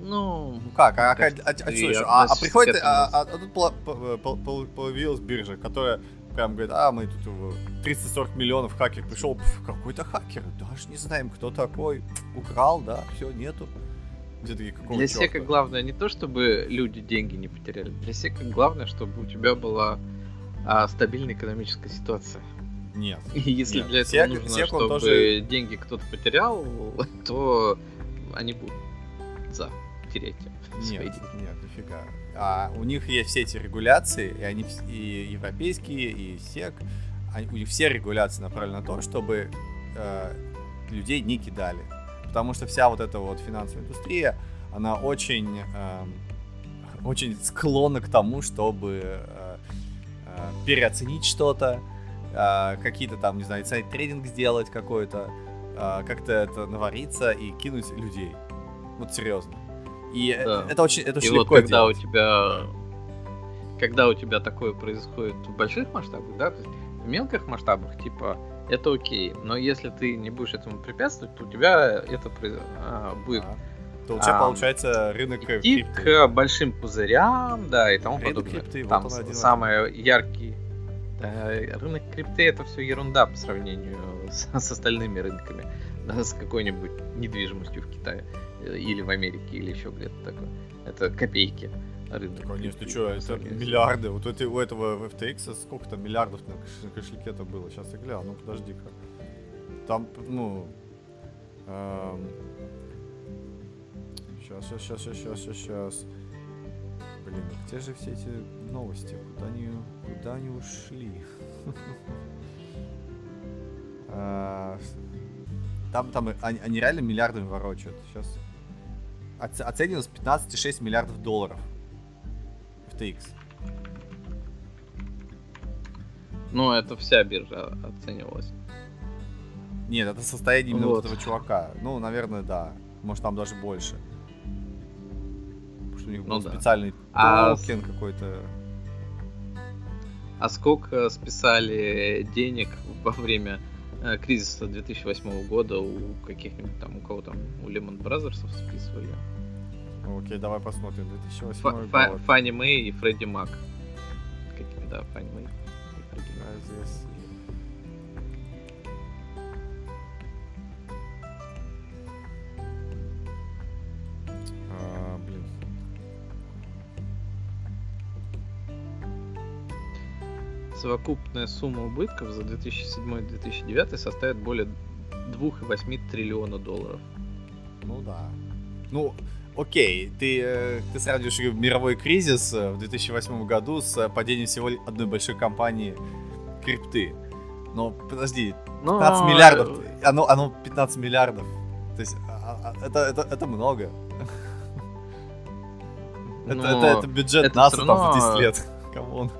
ну...
ну как, а, а, а, а, что, а, а приходит, а, а, а тут появилась биржа, которая прям говорит, а, мы тут 340 миллионов хакер пришел, какой-то хакер, даже не знаем, кто такой, украл, да, все, нету.
Где такие, Для сека главное не то, чтобы люди деньги не потеряли, для сека главное, чтобы у тебя была а, стабильная экономическая ситуация.
Нет.
И если
нет.
для этого Сек, нужно, Сек чтобы тоже... деньги кто-то потерял, то они будут за терять
нет, Нет, нифига. А у них есть все эти регуляции, и они и европейские, и СЕК, они, у них все регуляции направлены на то, чтобы э, людей не кидали. Потому что вся вот эта вот финансовая индустрия, она очень, э, очень склонна к тому, чтобы э, э, переоценить что-то, э, какие-то там, не знаю, сайт-трейдинг сделать какой-то, э, как-то это навариться и кинуть людей. Вот серьезно. И да. это очень, это очень
и
легко
вот когда делать. у тебя когда у тебя такое происходит в больших масштабах, да, то есть в мелких масштабах, типа, это окей. Но если ты не будешь этому препятствовать, то у тебя это а, будет. А,
то у тебя а, получается рынок
идти крипты. к большим пузырям, да, и тому рынок подобное. Крипты, Там вот самые яркие. Да, рынок крипты это все ерунда по сравнению с, с остальными рынками, да, с какой-нибудь недвижимостью в Китае. Э, или в Америке, или еще где-то такое. Это копейки
рынок. Конечно, что, это миллиарды. Вот у этого FTX сколько там миллиардов на кошельке-то было? Сейчас я гляну, ну подожди-ка. Там, ну... Эм... Сейчас, сейчас, сейчас, сейчас, сейчас, сейчас. Блин, где же все эти новости? Куда они, куда они ушли? А, там, там, они, они реально миллиардами ворочают. Сейчас оценивалось 15,6 миллиардов долларов. FTX.
Ну, это вся биржа оценивалась.
Нет, это состояние именно вот. вот этого чувака. Ну, наверное, да. Может, там даже больше. Потому что у них ну, был да. специальный а токен какой-то.
А сколько списали денег во время кризиса 2008 года у каких-нибудь там, у кого там, у Lehman Brothers списывали?
Окей, давай посмотрим. 2008 Фа- год.
Фанни Мэй и Фредди Мак. Какими, да, Фанни Мэй и Фредди Мак. А здесь... Совокупная сумма убытков за 2007-2009 составит более 2,8 триллиона долларов.
Ну да. Ну, окей, ты, э, ты сравниваешь мировой кризис э, в 2008 году с падением всего одной большой компании крипты. Но подожди, 15 Но... Миллиардов, э, оно, оно 15 миллиардов. То есть а, а, это, это, это много. Это, это, это бюджет это НАСА равно... там за 10 лет. Come on.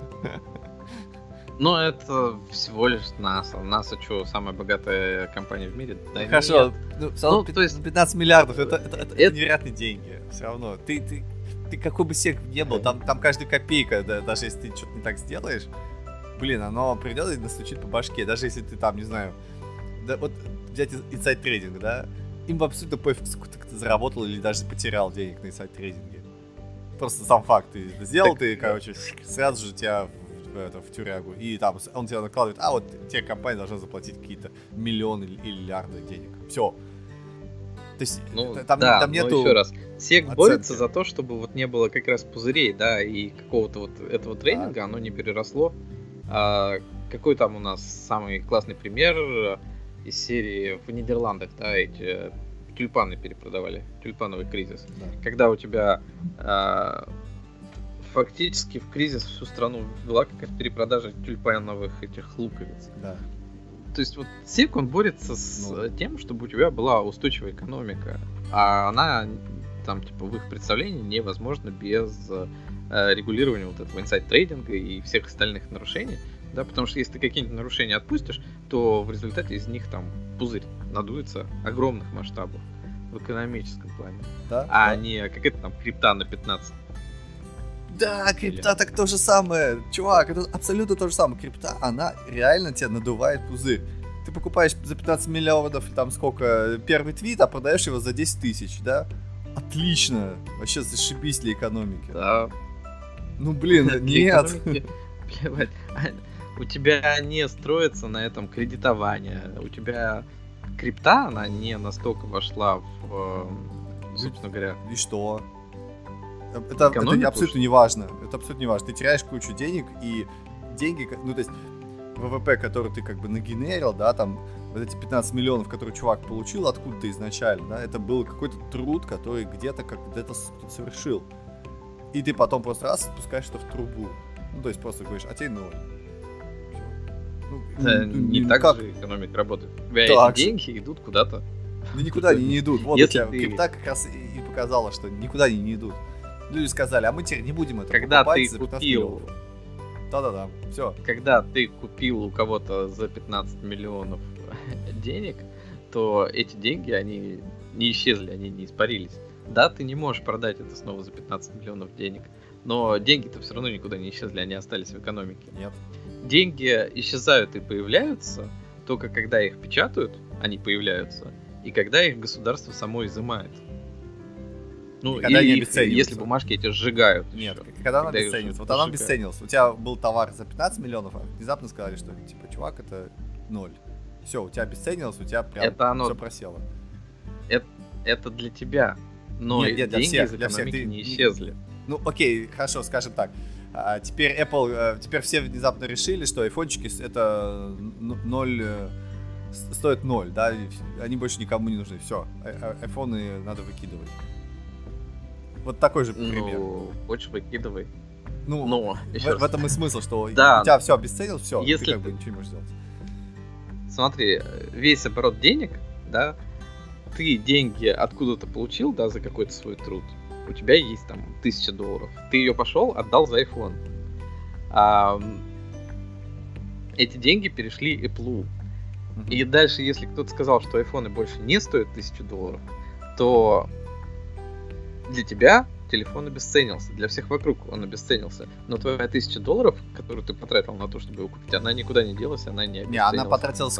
Ну, это всего лишь НАСА. НАСА что, самая богатая компания в мире?
Да Хорошо, ну, ну, то есть 15 миллиардов, это, это, это, это невероятные деньги. Все равно. Ты, ты, ты какой бы SEC не был, там, там каждая копейка, да, даже если ты что-то не так сделаешь, блин, оно придет и настучит по башке, даже если ты там, не знаю, да, вот взять inside trading, да, им абсолютно пофиг, сколько ты заработал или даже потерял денег на инсайд трейдинге. Просто сам факт, ты сделал, так, ты, короче, сразу же тебя это, в тюрягу. И там он тебя накладывает, а вот те компании должны заплатить какие-то миллионы или миллиарды денег. Все.
То есть ну, там, да, там нету... еще раз. Сек оценки. борется за то, чтобы вот не было как раз пузырей, да, и какого-то вот этого тренинга, да. оно не переросло. А, какой там у нас самый классный пример из серии в Нидерландах, да, эти тюльпаны перепродавали, тюльпановый кризис. Да. Когда у тебя а, фактически в кризис всю страну ввела какая-то перепродажа тюльпановых этих луковиц.
Да.
То есть вот СИК, он борется с ну. тем, чтобы у тебя была устойчивая экономика, а она там, типа, в их представлении невозможно без э, регулирования вот этого инсайд трейдинга и всех остальных нарушений, да, потому что если ты какие-нибудь нарушения отпустишь, то в результате из них там пузырь надуется огромных масштабов в экономическом плане. Да? А да. не как это там крипта на 15
да, крипта так то же самое. Чувак, это абсолютно то же самое. Крипта, она реально тебя надувает пузырь. Ты покупаешь за 15 миллионов, там сколько, первый твит, а продаешь его за 10 тысяч, да? Отлично. Вообще зашибись для экономики.
Да.
Ну, блин, нет.
У тебя не строится на этом кредитование. У тебя крипта, она не настолько вошла в, э, собственно говоря...
И что? Это, это абсолютно не важно. Это абсолютно не важно. Ты теряешь кучу денег, и деньги, ну, то есть, ВВП, который ты как бы нагенерил, да, там, вот эти 15 миллионов, которые чувак получил откуда-то изначально, да, это был какой-то труд, который где-то как где-то совершил. И ты потом просто раз спускаешь это в трубу. Ну, то есть просто говоришь, а тебе ноль.
Ну, да, ну, не ну, так как? же экономика работает. У тебя эти деньги идут куда-то.
Ну никуда они не идут. Вот Если у тебя ты... крипта как раз и показала, что никуда они не идут. Люди сказали, а мы теперь не будем это
Когда покупать ты за купил...
Да-да-да, все.
Когда ты купил у кого-то за 15 миллионов денег, то эти деньги, они не исчезли, они не испарились. Да, ты не можешь продать это снова за 15 миллионов денег, но деньги-то все равно никуда не исчезли, они остались в экономике.
Нет.
Деньги исчезают и появляются только когда их печатают, они появляются, и когда их государство само изымает. Ну, и когда и, они если бумажки эти сжигают.
Нет, еще, когда, она обесценивается. Вот она обесценилась. У тебя был товар за 15 миллионов, а внезапно сказали, что типа, чувак, это ноль. Все, у тебя обесценилось, у тебя прям это оно... все просело.
Это, это для тебя. Но нет, нет, для деньги всех, из для всех. Ты, не исчезли.
Ну, окей, хорошо, скажем так. А, теперь Apple, э, теперь все внезапно решили, что айфончики это ноль э, стоят ноль, да, они больше никому не нужны. Все, а, а, айфоны надо выкидывать. Вот такой же пример.
Ну, хочешь выкидывай.
Ну, Но, в, в этом и смысл, что да. у тебя все обесценил, все,
Если
ты как бы ничего не можешь сделать.
Смотри, весь оборот денег, да, ты деньги откуда-то получил, да, за какой-то свой труд. У тебя есть там тысяча долларов. Ты ее пошел, отдал за iPhone. А, эти деньги перешли Apple. И дальше, если кто-то сказал, что iPhone больше не стоят тысячу долларов, то для тебя телефон обесценился, для всех вокруг он обесценился. Но твоя тысяча долларов, которую ты потратил на то, чтобы его купить, она никуда не делась, она не
обесценилась. Не, она потратилась...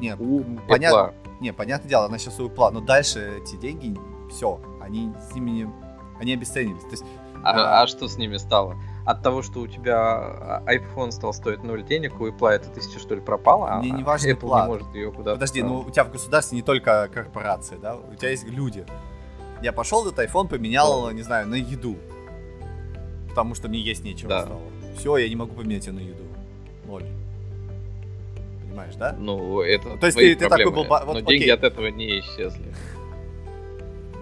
Не, у понятно, не, понятное дело, она сейчас у Apple, но дальше эти деньги, все, они с ними не... Они обесценились. То есть,
а, а... а что с ними стало? От того, что у тебя а, iPhone стал стоить 0 денег, у Apple эта тысяча, что ли, пропала?
Не, не важно,
Apple Apple не может ее куда-то...
Подожди, ну у тебя в государстве не только корпорации, да? У тебя есть люди. Я пошел этот iPhone поменял, не знаю, на еду. Потому что мне есть нечего да. стало. Все, я не могу поменять ее на еду. Ноль. Понимаешь, да?
Ну, это То есть ты, ты такой был... Вот, Но окей. деньги от этого не исчезли.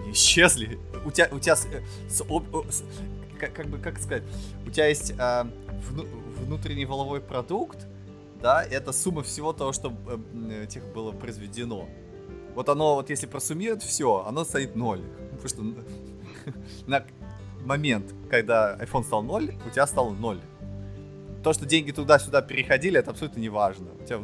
Не исчезли? У тебя, у тебя с, с, с, как, как бы, как сказать, у тебя есть э, вну, внутренний воловой продукт, да, это сумма всего того, что э, тех было произведено. Вот оно, вот если просуммировать все, оно станет ноль. Потому что на момент, когда iPhone стал 0, у тебя стало 0. То, что деньги туда-сюда переходили, это абсолютно не важно. У тебя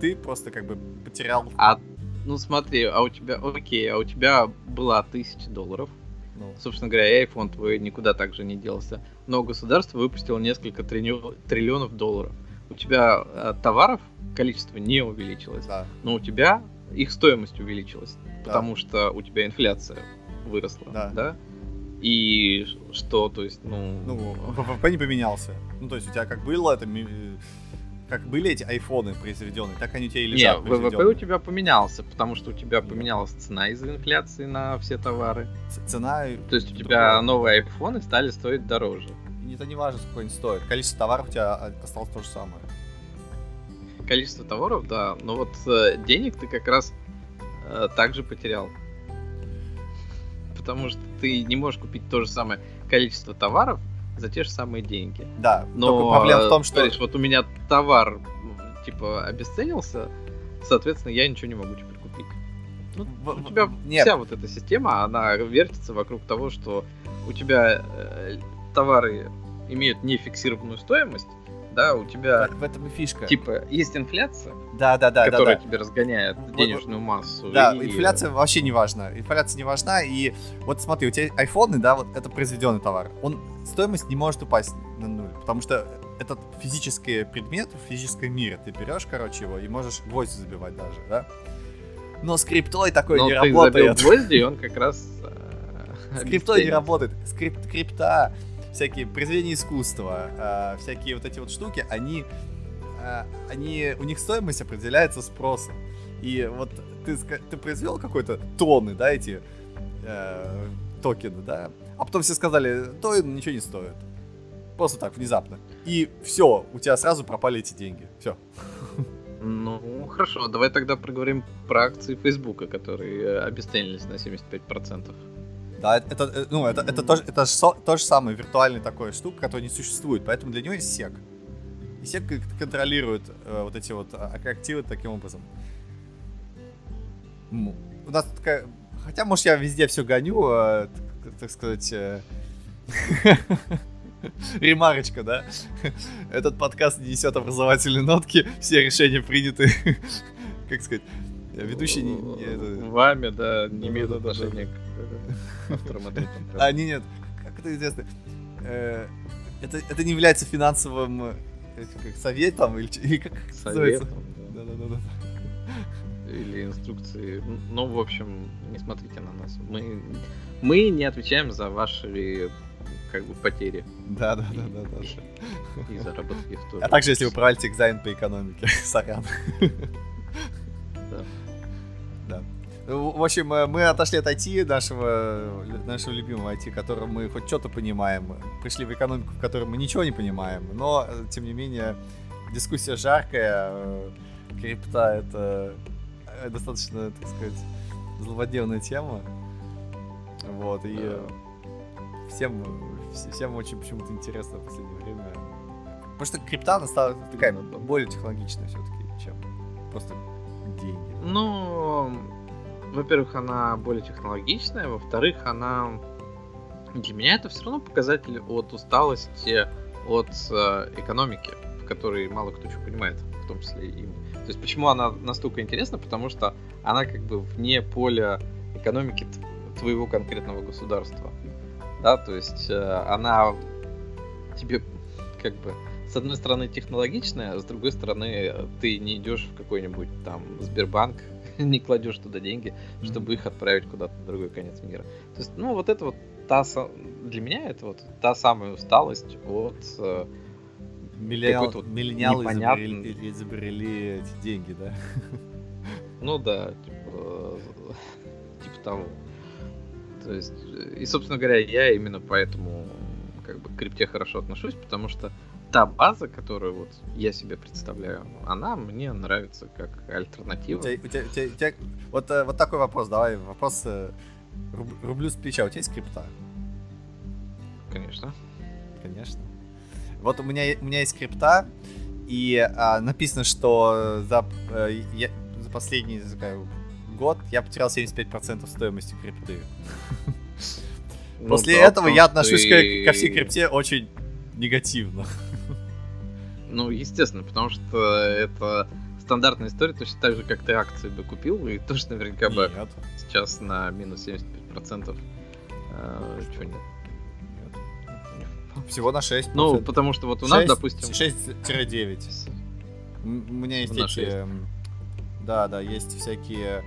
ты просто как бы потерял.
А, ну смотри, а у тебя, окей, а у тебя была тысяча долларов. Ну. Собственно говоря, iPhone твой никуда также не делся. Но государство выпустило несколько триллионов долларов. У тебя э, товаров количество не увеличилось, да. но у тебя их стоимость увеличилась потому что у тебя инфляция выросла, да. да? И что, то есть, ну...
Ну, ВВП не поменялся. Ну, то есть у тебя как было это... Как были эти айфоны произведенные, так они у тебя и лежат
Не, ВВП у тебя поменялся, потому что у тебя поменялась цена из-за инфляции на все товары.
Цена...
То есть у тебя новые айфоны стали стоить дороже.
Это не важно, сколько они стоят. Количество товаров у тебя осталось то же самое.
Количество товаров, да. Но вот э, денег ты как раз э, также потерял. Потому что ты не можешь купить то же самое количество товаров за те же самые деньги.
Да, но проблема в том, что...
Говоришь, вот у меня товар, типа, обесценился, соответственно, я ничего не могу теперь купить. Ну, у тебя Нет. вся вот эта система, она вертится вокруг того, что у тебя э, товары имеют нефиксированную стоимость, да, у тебя...
В, в этом и фишка.
Типа, есть инфляция,
да, да, да,
которая
да, да.
тебе разгоняет денежную массу.
Да, и... инфляция вообще не важна. Инфляция не важна, и вот смотри, у тебя айфоны, да, вот это произведенный товар. Он, стоимость не может упасть на нуль, потому что этот физический предмет в физическом мире. Ты берешь, короче, его и можешь гвозди забивать даже, да? Но с криптой такое
Но
не
ты
работает.
забил гвозди, и он как раз... э,
С криптой не работает. Скрип, крипта, всякие произведения искусства, а, всякие вот эти вот штуки, они, а, они, у них стоимость определяется спросом. И вот ты, ты произвел какой-то тонны, да, эти э, токены, да, а потом все сказали, то ничего не стоит. Просто так, внезапно. И все, у тебя сразу пропали эти деньги. Все.
Ну, хорошо, давай тогда проговорим про акции Фейсбука, которые э, обесценились на 75%.
Да, это, э, ну, это, это, тоже, это же то же самое виртуальная такая штука, которая не существует, поэтому для него есть сек. И сек контролирует э, вот эти вот а- активы таким образом. У нас такая... Хотя, может, я везде все гоню, э, так, так сказать... э, Ремарочка, да? Этот подкаст не несет образовательные нотки, все решения приняты, как сказать, ведущий не- не- это-
Вами, да, не имеет отношения к э, авторам.
А, не, нет, как это известно? Э, Это, это не является финансовым э, как, советом или, или как это называется?
Советом, да.
Да-да-да.
или инструкции. Ну, в общем, не смотрите на нас. Мы, мы не отвечаем за ваши как бы потери
Да, да, да, да, да.
и заработки в
А также, если вы провалите экзамен по экономике, сорян. В общем, э, мы отошли от IT, нашего, нашего любимого IT, в котором мы хоть что-то понимаем. Пришли в экономику, в которой мы ничего не понимаем. Но, э, тем не менее, дискуссия жаркая. э, Крипта — это достаточно, так сказать, злободневная тема. Вот, и всем, вс- всем очень почему-то интересно в последнее время. Потому что крипта, она стала такая более технологичная все-таки, чем просто деньги.
Ну, во-первых, она более технологичная, во-вторых, она для меня это все равно показатель от усталости от э, экономики, в которой мало кто что понимает, в том числе и мы. То есть почему она настолько интересна? Потому что она как бы вне поля экономики твоего конкретного государства. Да, то есть э, она тебе как бы с одной стороны технологичная, а с другой стороны э, ты не идешь в какой-нибудь там Сбербанк, не кладешь туда деньги, чтобы их отправить куда-то на другой конец мира. То есть, ну, вот это вот та для меня это вот та самая усталость от э, вот
миллениалы
непонятный-
изобрели, изобрели эти деньги, да?
Ну да, типа, э, типа того. То есть, э, и, собственно говоря, я именно поэтому как бы к крипте хорошо отношусь, потому что та база, которую вот я себе представляю, она мне нравится как
У
альтернатива.
тебя, у тебя- у тебя- у тебя- вот, э, вот такой вопрос, давай, вопрос э, руб- рублю с плеча. У тебя есть крипта?
Конечно.
Конечно. Вот у меня, у меня есть крипта, и а, написано, что за, э, я- за последний такая, год я потерял 75% стоимости крипты.
Ну
После этого я отношусь ко всей крипте очень негативно.
Ну, естественно, потому что это стандартная история, точно так же, как ты акции бы купил, и тоже наверняка бы
Нет,
сейчас на минус 75%. Э, чё нет?
нет. Всего на 6.
Ну, потому что вот у нас, допустим...
6-9. М- У меня есть
На
эти...
шесть.
эм, Да, да, есть всякие...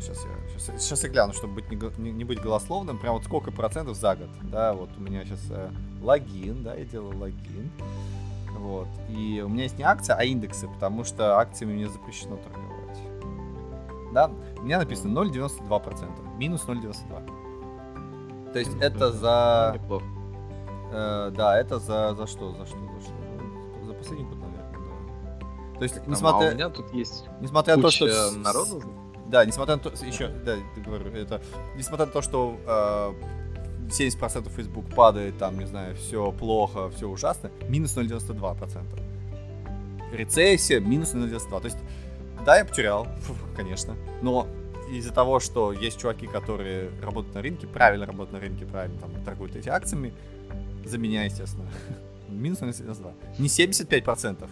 Сейчас я, сейчас, сейчас я гляну, чтобы быть не- не быть голословным. Прям вот сколько процентов за год. Да, вот у меня сейчас э, логин, да, я делаю логин. Вот. И у меня есть не акция, а индексы, потому что акциями мне запрещено торговать. Да, у меня написано 0,92%. Минус 0,92. То есть это за...
Ну, неплохо.
Э, да, это за, за что? За что? За что? Ну, За последний год, наверное, да. То есть,
Там, а
несмотря,
у меня тут есть
несмотря на то, что...
народу.
Да, несмотря на то... Еще, да, я говорю, это... Несмотря на то, что э, 70% Facebook падает, там, не знаю, все плохо, все ужасно, минус 0,92%. Рецессия, минус 0,92%. То есть, да, я потерял, конечно, но из-за того, что есть чуваки, которые работают на рынке, правильно работают на рынке, правильно там торгуют эти акциями, за меня, естественно, Минус 0,92. Не 75%,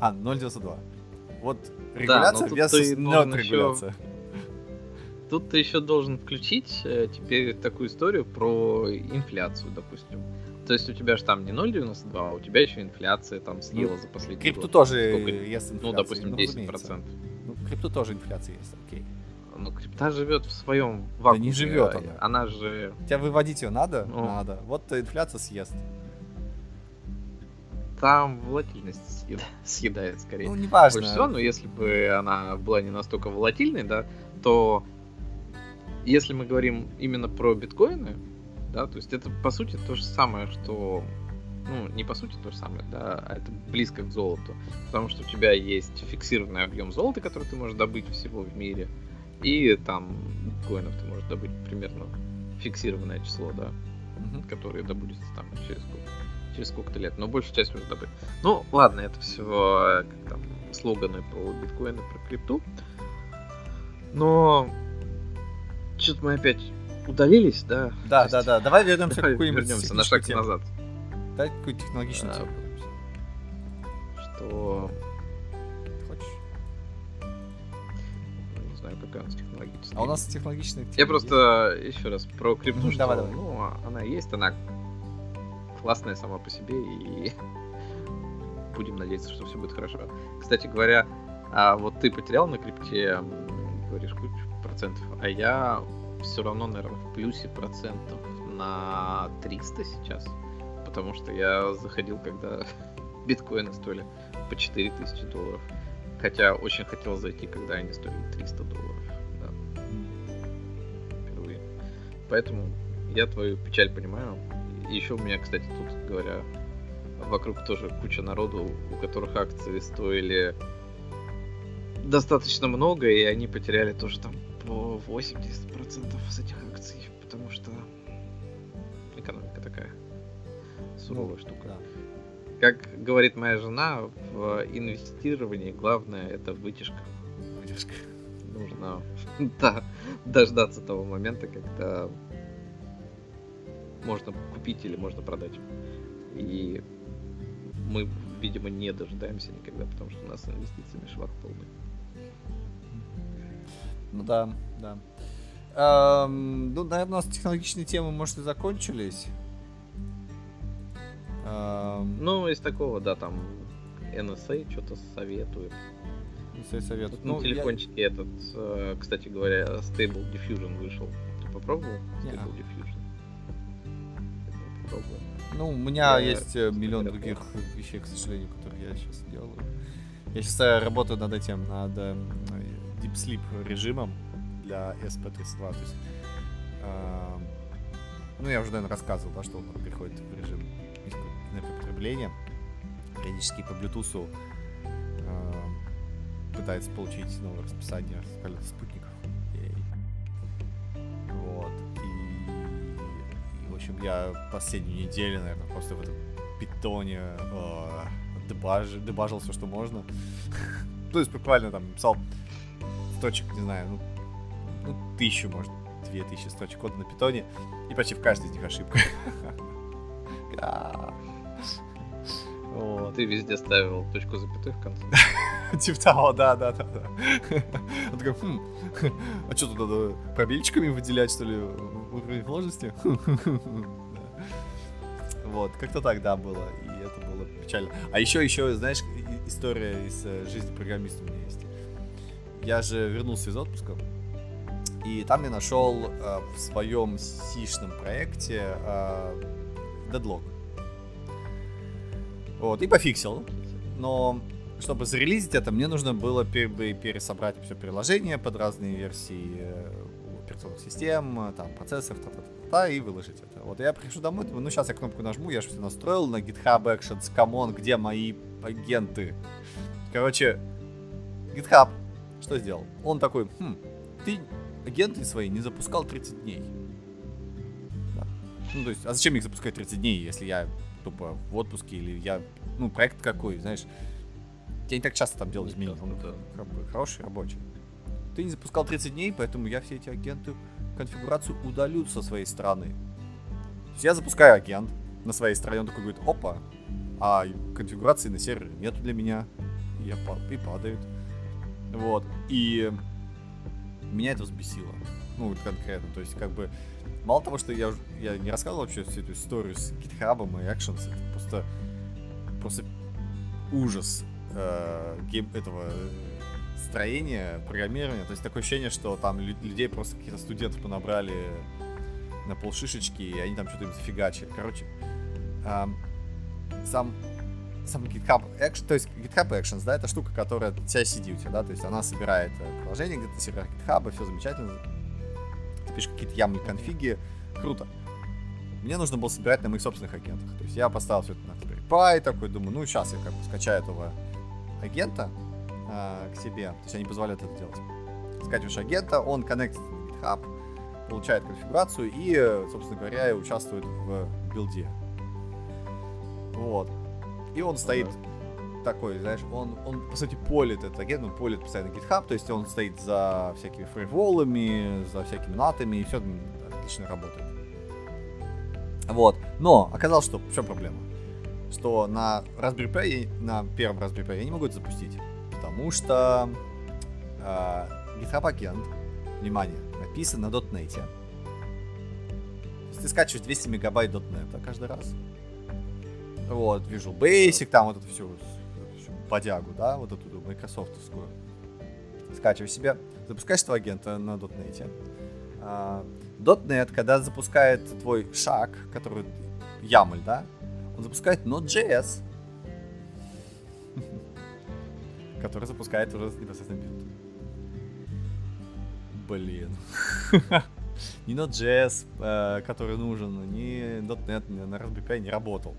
а 0,92. Вот регуляция да, без регуляция.
Тут ты еще должен включить э, теперь такую историю про инфляцию, допустим. То есть у тебя же там не 0,92, а у тебя еще инфляция там съела ну, за последний
крипту
год.
тоже Сколько? есть
инфляция. Ну, допустим, 10%.
Ну, крипту тоже инфляция есть, окей.
Ну, крипта живет в своем вакууме.
Да не живет
она. Она же...
Тебя выводить ее надо? Ну. Надо. Вот инфляция съест.
Там волатильность съедает скорее.
Ну, неважно.
Больше всего, но если бы она была не настолько волатильной, да, то если мы говорим именно про биткоины, да, то есть это по сути то же самое, что ну, не по сути то же самое, да, а это близко к золоту. Потому что у тебя есть фиксированный объем золота, который ты можешь добыть всего в мире, и там биткоинов ты можешь добыть примерно фиксированное число, да, угу. которое добудется там через сколько, через сколько-то лет, но большую часть можно добыть. Ну, ладно, это все как там слоганы про биткоины, про крипту. Но что-то мы опять удалились, да?
Да, есть... да, да. Давай вернемся
Давай к какой-нибудь вернемся на шаг тему. назад.
Дай какую-то технологичную а, тему.
Что... Хочешь? Не знаю, какая у нас технологичная.
А у нас технологичная
тема Я просто еще раз про крипту, ну, что давай, давай. ну, она есть, она классная сама по себе, и будем надеяться, что все будет хорошо. Кстати говоря, а вот ты потерял на крипте, говоришь, кучу процентов, а я все равно, наверное, в плюсе процентов на 300 сейчас. Потому что я заходил, когда биткоины стоили по 4000 долларов. Хотя очень хотел зайти, когда они стоили 300 долларов. Да. Впервые. Поэтому я твою печаль понимаю. Еще у меня, кстати, тут, говоря, вокруг тоже куча народу, у которых акции стоили достаточно много, и они потеряли тоже там по 80% с этих акций, потому что экономика такая суровая ну, штука. Да. Как говорит моя жена, в инвестировании главное это вытяжка.
Вытяжка.
Нужно да, дождаться того момента, когда можно купить или можно продать. И мы, видимо, не дожидаемся никогда, потому что у нас инвестициями швах полный.
Ну да, да. Эм, ну, наверное, у нас технологичные темы, может, и закончились.
Эм... Ну, из такого, да, там NSA что-то советует.
NSA советует.
Ну, на телефончике я... этот, э, кстати говоря, Stable Diffusion вышел. Ты попробовал? Stable yeah. Diffusion.
Попробовал. Ну, у меня я есть э, миллион других вещей, к сожалению, которые я сейчас делаю. Я сейчас э, работаю над этим, над Deep Sleep режимом для SP32. То есть, э, ну, я уже, наверное, рассказывал, да, что он переходит в режим энергопотребления. Периодически по Bluetooth э, пытается получить новое расписание спутников. Вот. И, и, в общем, я последнюю неделю, наверное, просто в этом питоне э, дебаж, дебажил все, что можно. То есть буквально там писал строчек, не знаю, ну, ну тысячу, может, две тысячи строчек кода на питоне, и почти в каждой из них ошибка.
Ты везде ставил точку запятой в конце.
Типа того, да, да, да, да. Он такой, хм, а что тут надо пробельчиками выделять, что ли, уровень сложности? Вот, как-то так, да, было, и это было печально. А еще, еще, знаешь, история из э, жизни программиста у меня есть я же вернулся из отпуска, и там я нашел э, в своем сишном проекте э, Deadlock. Вот, и пофиксил. Но чтобы зарелизить это, мне нужно было пер пересобрать все приложение под разные версии э, операционных систем, там, процессоров, та -та -та -та, и выложить это. Вот я прихожу домой, думаю, ну сейчас я кнопку нажму, я же все настроил на GitHub Actions, come on, где мои агенты? Короче, GitHub что сделал? Он такой, хм, ты агенты свои не запускал 30 дней. Да. Ну, то есть, а зачем их запускать 30 дней, если я тупо в отпуске или я, ну, проект какой, знаешь, я не так часто там делаю изменения, он хороший, рабочий. Ты не запускал 30 дней, поэтому я все эти агенты, конфигурацию удалю со своей стороны. То есть я запускаю агент на своей стороне, он такой говорит, опа, а конфигурации на сервере нету для меня, и, я, и падает. Вот, и меня это взбесило. Ну, конкретно, то есть, как бы, мало того, что я, я не рассказывал вообще всю эту историю с GitHub и Actions, это просто, просто ужас э, гейм, этого строения, программирования. То есть такое ощущение, что там людей просто каких-то студентов понабрали на полшишечки, и они там что-то им зафигачили. Короче, э, сам сам GitHub Action, то есть GitHub Actions, да, это штука, которая CI-CD у тебя, да, то есть она собирает э, приложение где-то сервер GitHub, все замечательно, ты пишешь какие-то YAML конфиги, круто. Мне нужно было собирать на моих собственных агентах, то есть я поставил все это на Raspberry Pi, такой, думаю, ну, сейчас я как бы скачаю этого агента э, к себе, то есть они позволяют это делать. Скачиваешь агента, он коннектит на GitHub, получает конфигурацию и, собственно говоря, участвует в билде. Вот. И он стоит ага. такой, знаешь, он, он, по сути, полит этот агент, он полит постоянно GitHub, то есть он стоит за всякими фрейволами, за всякими натами, и все отлично работает. Вот. Но оказалось, что в чем проблема? Что на Raspberry Pi, на первом Raspberry Pi я не могу это запустить. Потому что э, GitHub агент, внимание, написан на .NET. То есть ты скачиваешь 200 мегабайт .NET каждый раз. Вот, Visual Basic, там вот эту всю, всю подягу, да, вот эту майкрософтовскую. Скачиваешь себе, запускаешь этого агента на .NET. А, .NET, когда запускает твой шаг, который YAML, да, он запускает Node.js, который запускает уже непосредственно build. Блин. ни Node.js, э, который нужен, ни .NET на Pi не работал.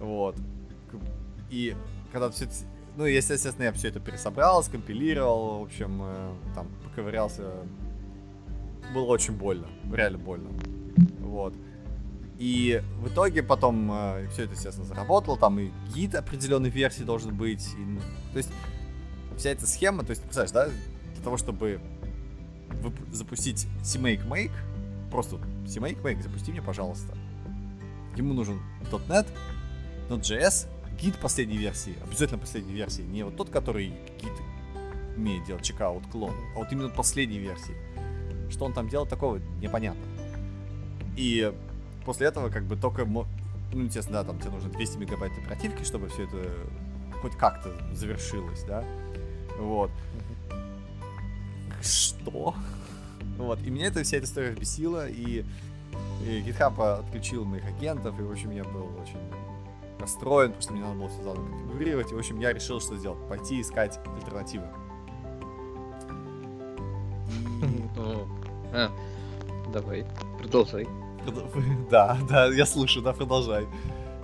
Вот. И когда все ну, естественно, я все это пересобрал, скомпилировал, в общем, э, там, поковырялся. Было очень больно, реально больно. Вот. И в итоге потом э, все это, естественно, заработало, там и гид определенной версии должен быть. И, ну, то есть вся эта схема, то есть, представляешь, да, для того, чтобы запустить CMake Make, просто CMake Make, запусти мне, пожалуйста. Ему нужен .NET, Node.js, гид последней версии, обязательно последней версии, не вот тот, который гид умеет делать чекаут, клон, а вот именно последней версии. Что он там делал такого, непонятно. И после этого как бы только, ну, естественно, да, там тебе нужно 200 мегабайт оперативки, чтобы все это хоть как-то завершилось, да. Вот. Что? Вот. И меня это вся эта история бесила, и, и GitHub отключил моих агентов, и, в общем, я был очень расстроен, потому что мне надо было все заново конфигурировать. И, в общем, я решил, что сделать. Пойти искать альтернативы.
А, давай, продолжай.
Да, да, я слушаю, да, продолжай.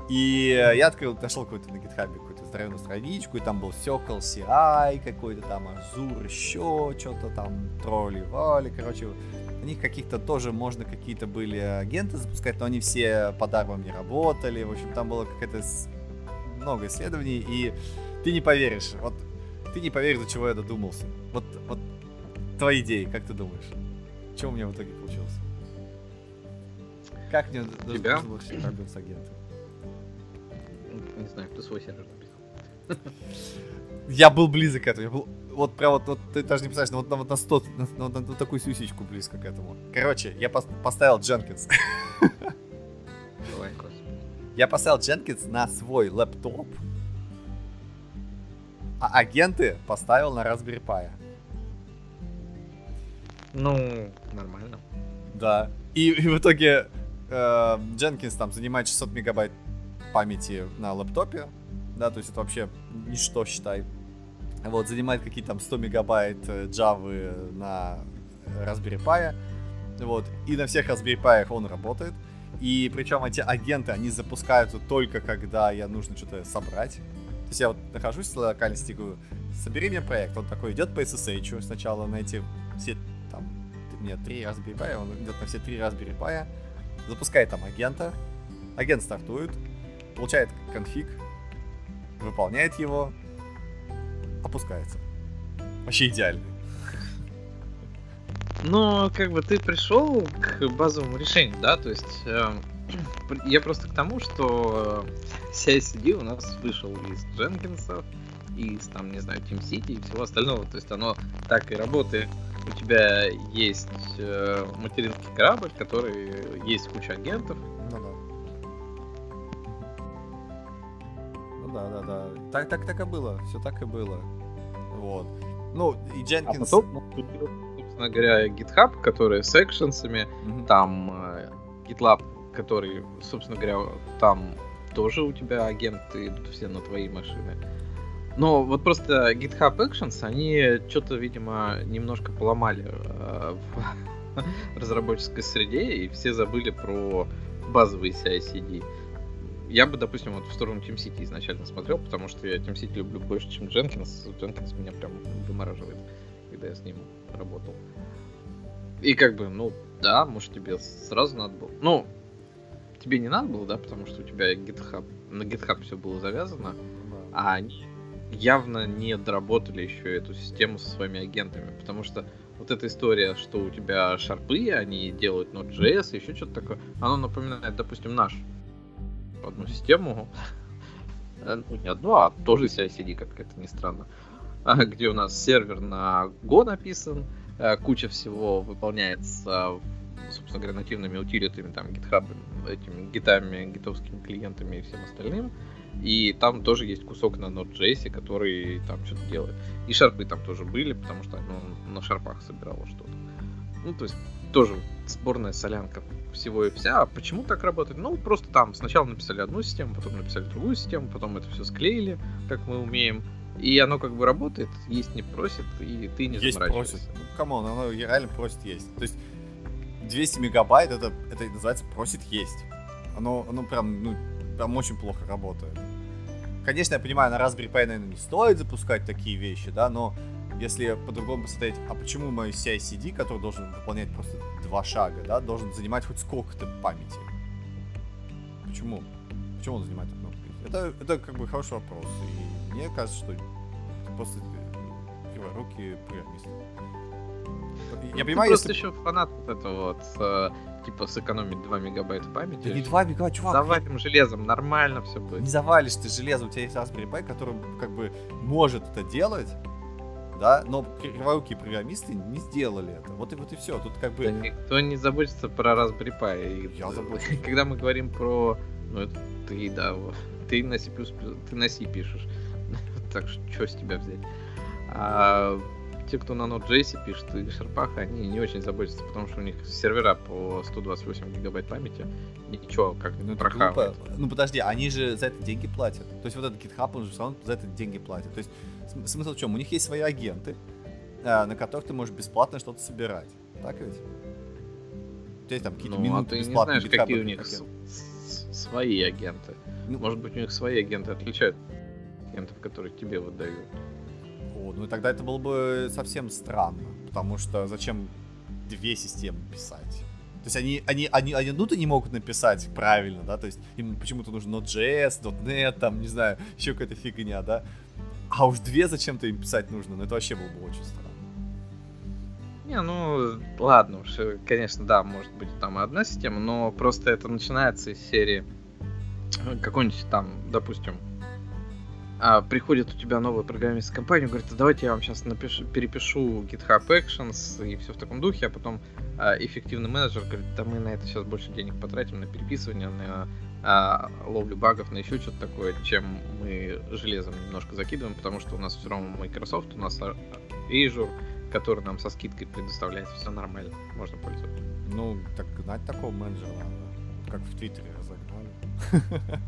И я открыл, нашел какой-то на GitHub какую-то здоровую страничку, и там был Circle CI какой-то там, Azure еще что-то там, тролли, вали, короче, у них каких-то тоже можно какие-то были агенты запускать, но они все по дармам не работали. В общем, там было какое-то много исследований, и ты не поверишь. Вот ты не поверишь, до чего я додумался. Вот, вот твои идеи, как ты думаешь? Что у меня в итоге получилось? Как мне
Тебя?
вообще проблем с агентом?
Не знаю, кто свой сервер написал.
Я был близок к этому. Я был вот прям вот, вот ты даже не представляешь, ну, вот, вот на 100, на, на, на, на такую сюсечку близко к этому. Короче, я пос, поставил Jenkins. Я поставил Jenkins на свой лэптоп, а агенты поставил на Raspberry Pi.
Ну, нормально.
Да. И, и в итоге э, Jenkins там занимает 600 мегабайт памяти на лэптопе. Да, то есть это вообще ничто, считай. Вот, занимает какие-то там 100 мегабайт э, Java на Raspberry Pi. Вот, и на всех Raspberry Pi он работает. И причем эти агенты, они запускаются только когда я нужно что-то собрать. То есть я вот нахожусь в локальности, говорю, собери мне проект. Он такой идет по SSH сначала на эти все там, мне три Raspberry Pi, он идет на все три Raspberry Pi, запускает там агента, агент стартует, получает конфиг, выполняет его, опускается. Вообще идеальный.
Но как бы ты пришел к базовому решению, да, то есть э, я просто к тому, что CICD у нас вышел из Дженкинса, из, там, не знаю, Team City и всего остального. То есть оно так и работает. У тебя есть э, материнский корабль, который есть куча агентов.
Да. Ну да, да. Так, так, так и было. Все так и было. Вот. Ну, и Дженкинс... А потом,
собственно говоря, GitHub, который с экшенсами, mm-hmm. там э, GitLab, который, собственно говоря, там тоже у тебя агенты идут все на твои машины. Но вот просто GitHub Actions, они что-то, видимо, немножко поломали э, в разработческой среде, и все забыли про базовые CI-CD. Я бы, допустим, вот в сторону TeamCity изначально смотрел, потому что я TeamCity люблю больше, чем Jenkins. Jenkins меня прям вымораживает, когда я с ним работал. И как бы, ну, да, может тебе сразу надо было. Ну, тебе не надо было, да, потому что у тебя GitHub, на GitHub все было завязано, а они явно не доработали еще эту систему со своими агентами, потому что вот эта история, что у тебя шарпы, они делают Node.js, еще что-то такое, оно напоминает, допустим, наш одну систему, э, ну не одну, а тоже CI-CD, как это ни странно, где у нас сервер на Go написан, э, куча всего выполняется собственно говоря, нативными утилитами, там, GitHub, этими гитами, гитовскими клиентами и всем остальным. И там тоже есть кусок на Node.js, который там что-то делает. И шарпы там тоже были, потому что ну, на шарпах собирало что-то. Ну, то есть тоже сборная солянка всего и вся. А почему так работает? Ну, просто там сначала написали одну систему, потом написали другую систему, потом это все склеили, как мы умеем. И оно как бы работает, есть не просит, и ты не
есть просит. Ну, come on, оно реально просит есть. То есть 200 мегабайт, это, это называется просит есть. Оно, оно прям, ну, прям очень плохо работает. Конечно, я понимаю, на Raspberry Pi, наверное, не стоит запускать такие вещи, да, но если по-другому посмотреть, а почему мой CI-CD, который должен выполнять просто два шага, да, должен занимать хоть сколько-то памяти? Почему? Почему он занимает одну это, это как бы хороший вопрос. И мне кажется, что просто руки программиста.
Я ну, понимаю, если... просто еще фанат вот этого вот, э, типа, сэкономить 2 мегабайта памяти.
Да не 2 мегабайта, чувак.
Завалим железом, нормально все будет.
Не завалишь ты железом, у тебя есть Raspberry Pi, который, как бы, может это делать, да, но криворукие программисты не сделали это. Вот и вот и все. Тут как бы... Да
никто не заботится про Raspberry Pi.
Я забочусь.
Когда мы говорим про... Ну, это ты, да, ты на C++, ты на C пишешь. так что, что с тебя взять? А, те, кто на Node.js пишет и Шарпах, они не очень заботятся, потому что у них сервера по 128 гигабайт памяти. Ничего, как ну, прохавает.
Ну подожди, они же за это деньги платят. То есть вот этот GitHub, он же все равно за это деньги платит. То есть смысл в чем? У них есть свои агенты, э, на которых ты можешь бесплатно что-то собирать. Так ведь? У тебя есть там какие-то ну, минуты
а ты не знаешь, какие у них свои агенты. Ну, Может быть, у них свои агенты отличают агентов, которые тебе выдают.
О, ну и тогда это было бы совсем странно, потому что зачем две системы писать? То есть они, они, они, они одну-то не могут написать правильно, да, то есть им почему-то нужно Node.js, .NET, там, не знаю, еще какая-то фигня, да, а уж две зачем-то им писать нужно, ну это вообще было бы очень странно.
Не, ну, ладно уж, э, конечно, да, может быть там одна система, но просто это начинается из серии э, какой-нибудь там, допустим, а, приходит у тебя новая программистская компания, говорит, а давайте я вам сейчас напишу, перепишу GitHub Actions и все в таком духе, а потом а, эффективный менеджер говорит, да мы на это сейчас больше денег потратим, на переписывание, на а, ловлю багов, на еще что-то такое, чем мы железом немножко закидываем, потому что у нас все равно Microsoft, у нас Azure, который нам со скидкой предоставляет, все нормально, можно пользоваться.
Ну, так знать такого менеджера как в Твиттере разогнали.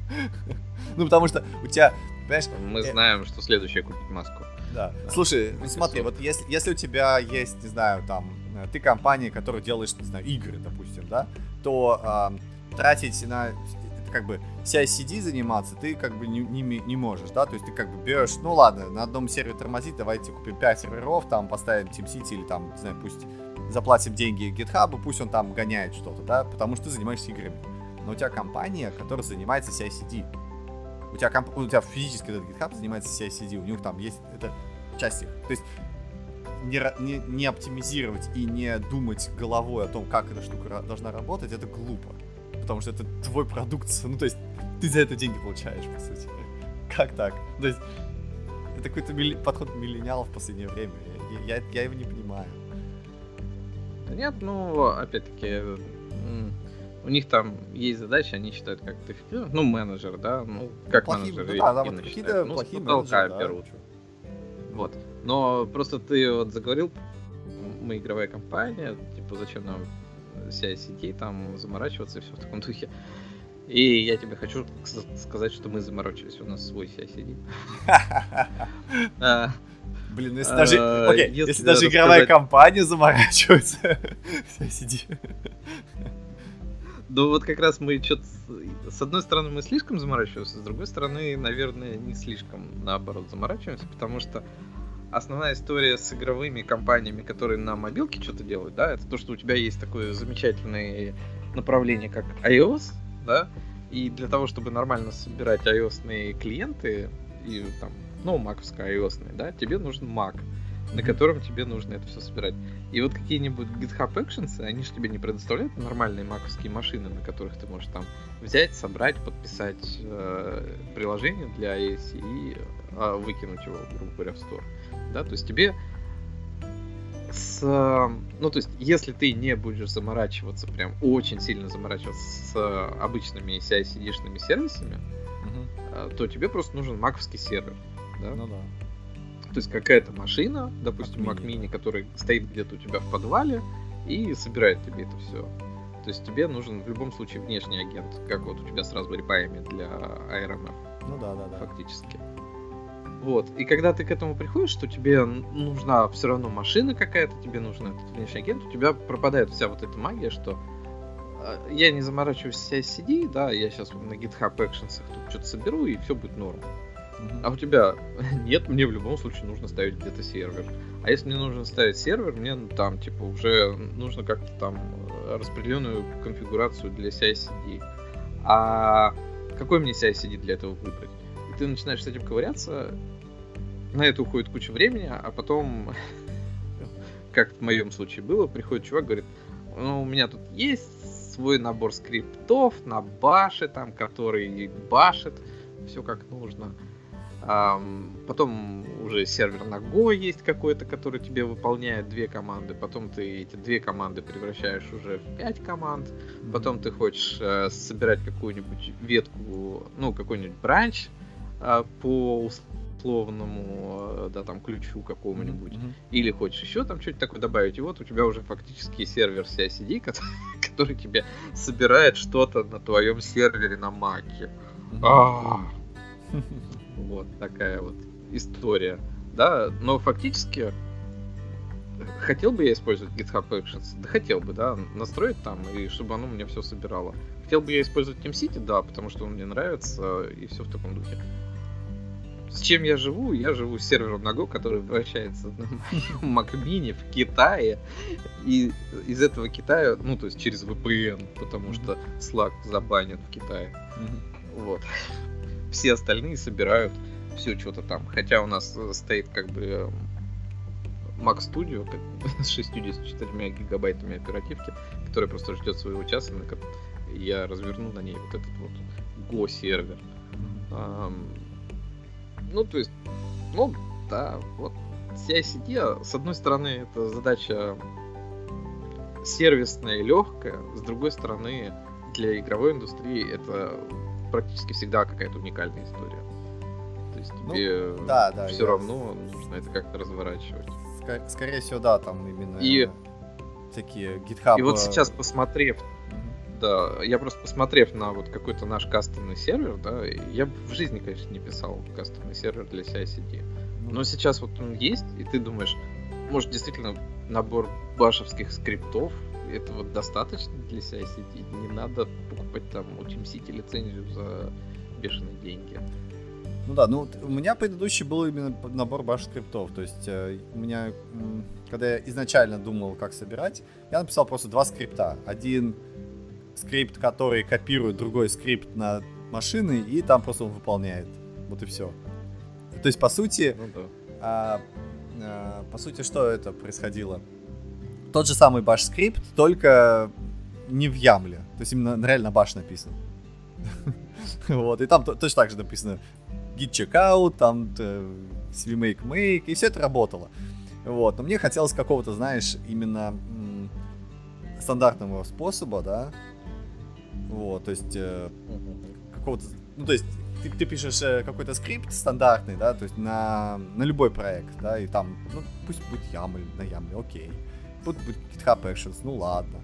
Ну, потому что у тебя
Понимаешь? Мы э... знаем, что следующее купить маску.
Да. Слушай, ну смотри, вот если, если у тебя есть, не знаю, там, э, ты компания, которая делаешь, не знаю, игры, допустим, да, то тратить на как бы CI-CD заниматься ты как бы не, не, не можешь, да, то есть ты как бы берешь, ну ладно, на одном сервере тормозит, давайте купим 5 серверов, там поставим TeamCity или там, не знаю, пусть заплатим деньги GitHub, пусть он там гоняет что-то, да, потому что ты занимаешься играми. Но у тебя компания, которая занимается CI-CD, у тебя, комп... у тебя физически этот GitHub занимается CI-CD, у них там есть это часть их. То есть не, не, не оптимизировать и не думать головой о том, как эта штука должна работать, это глупо. Потому что это твой продукт, ну, то есть ты за это деньги получаешь, по сути. Как так? То есть это какой-то милли... подход миллениалов в последнее время. Я, я, я его не понимаю.
Нет, ну, опять-таки, у них там есть задача, они считают как то эффективно. Ну, менеджер, да, ну, как плохие, менеджер. Ну, да, да, вот какие-то ну, плохие менеджеры, да. берут. Вот. Но просто ты вот заговорил, мы игровая компания, типа, зачем нам CICD, там, заморачиваться и все в таком духе. И я тебе хочу сказать, что мы заморочились, у нас свой CICD.
А, Блин, если даже, а, окей, если даже игровая компания заморачивается, CICD.
Ну вот как раз мы что-то... С одной стороны мы слишком заморачиваемся, с другой стороны, наверное, не слишком, наоборот, заморачиваемся, потому что основная история с игровыми компаниями, которые на мобилке что-то делают, да, это то, что у тебя есть такое замечательное направление, как iOS, да, и для того, чтобы нормально собирать iOS клиенты, и там, ну, маковская iOS, да, тебе нужен Mac на котором тебе нужно это все собирать. И вот какие-нибудь GitHub Actions, они же тебе не предоставляют нормальные маковские машины, на которых ты можешь там взять, собрать, подписать э, приложение для iOS и э, выкинуть его, грубо говоря, в store. Да, то есть тебе с, ну, то есть, если ты не будешь заморачиваться, прям очень сильно заморачиваться с обычными CI-CD-шными сервисами, uh-huh. то тебе просто нужен маковский сервер. Да? Ну да. То есть какая-то машина, допустим, Mac Mini, который стоит где-то у тебя в подвале и собирает тебе это все. То есть тебе нужен в любом случае внешний агент, как вот у тебя с Raspberry Pi для ARM.
Ну да, да, да.
Фактически. Вот. И когда ты к этому приходишь, что тебе нужна все равно машина какая-то, тебе нужен этот внешний агент, у тебя пропадает вся вот эта магия, что а, я не заморачиваюсь с CICD, да, я сейчас на GitHub Actions тут что-то соберу, и все будет норм. А у тебя нет, мне в любом случае нужно ставить где-то сервер. А если мне нужно ставить сервер, мне ну, там, типа, уже нужно как-то там э, распределенную конфигурацию для CI-CD. А какой мне CI-CD для этого выбрать? И ты начинаешь с этим ковыряться, на это уходит куча времени, а потом, как в моем случае было, приходит чувак, говорит, ну, у меня тут есть свой набор скриптов на баше, там, который башит, все как нужно. Потом уже сервер на Go есть какой-то, который тебе выполняет две команды. Потом ты эти две команды превращаешь уже в пять команд. Потом ты хочешь э, собирать какую-нибудь ветку, ну, какой-нибудь бранч э, по условному, э, да, там, ключу какому-нибудь. Mm-hmm. Или хочешь еще там что-то такое добавить. И вот у тебя уже фактически сервер CI-CD, который, который тебе собирает что-то на твоем сервере на Маке. Mm-hmm. Вот такая вот история. Да, но фактически хотел бы я использовать GitHub Actions? Да хотел бы, да, настроить там, и чтобы оно мне все собирало. Хотел бы я использовать TeamCity? Да, потому что он мне нравится, и все в таком духе. С чем я живу? Я живу с сервером на Go, который вращается на моем Mac Mini в Китае. И из этого Китая, ну, то есть через VPN, потому что Slack забанен в Китае. Вот все остальные собирают все что-то там. Хотя у нас э, стоит как бы эм, Mac Studio с 64 гигабайтами оперативки, которая просто ждет своего часа. Я разверну на ней вот этот вот Go сервер. Ну, то есть, ну, да, вот CI-CD, с одной стороны, это задача сервисная и легкая, с другой стороны, для игровой индустрии это практически всегда какая-то уникальная история. То есть ну, тебе ну, да, да, все я... равно нужно это как-то разворачивать.
Ск- скорее всего, да, там именно и... такие GitHub.
И вот сейчас посмотрев. Да, я просто посмотрев на вот какой-то наш кастомный сервер, да, я в жизни, конечно, не писал кастомный сервер для CI-CD. Mm-hmm. Но сейчас вот он есть, и ты думаешь, может действительно набор башевских скриптов этого достаточно для CI-CD. Не надо покупать там у TeamCity лицензию за бешеные деньги.
Ну да, ну у меня предыдущий был именно набор баш скриптов. То есть э, у меня, когда я изначально думал, как собирать, я написал просто два скрипта. Один скрипт, который копирует другой скрипт на машины, и там просто он выполняет. Вот и все. То есть, по сути, ну, да. а, а, по сути, что это происходило? тот же самый баш скрипт, только не в Ямле. То есть именно реально баш написан. Вот, и там точно так же написано git checkout, там make make, и все это работало. Вот, но мне хотелось какого-то, знаешь, именно стандартного способа, да, вот, то есть э, какого-то, ну, то есть ты, ты пишешь э, какой-то скрипт стандартный, да, то есть на, на любой проект, да, и там, ну, пусть будет YAML, на YAML, окей, пусть будет GitHub Actions, ну, ладно,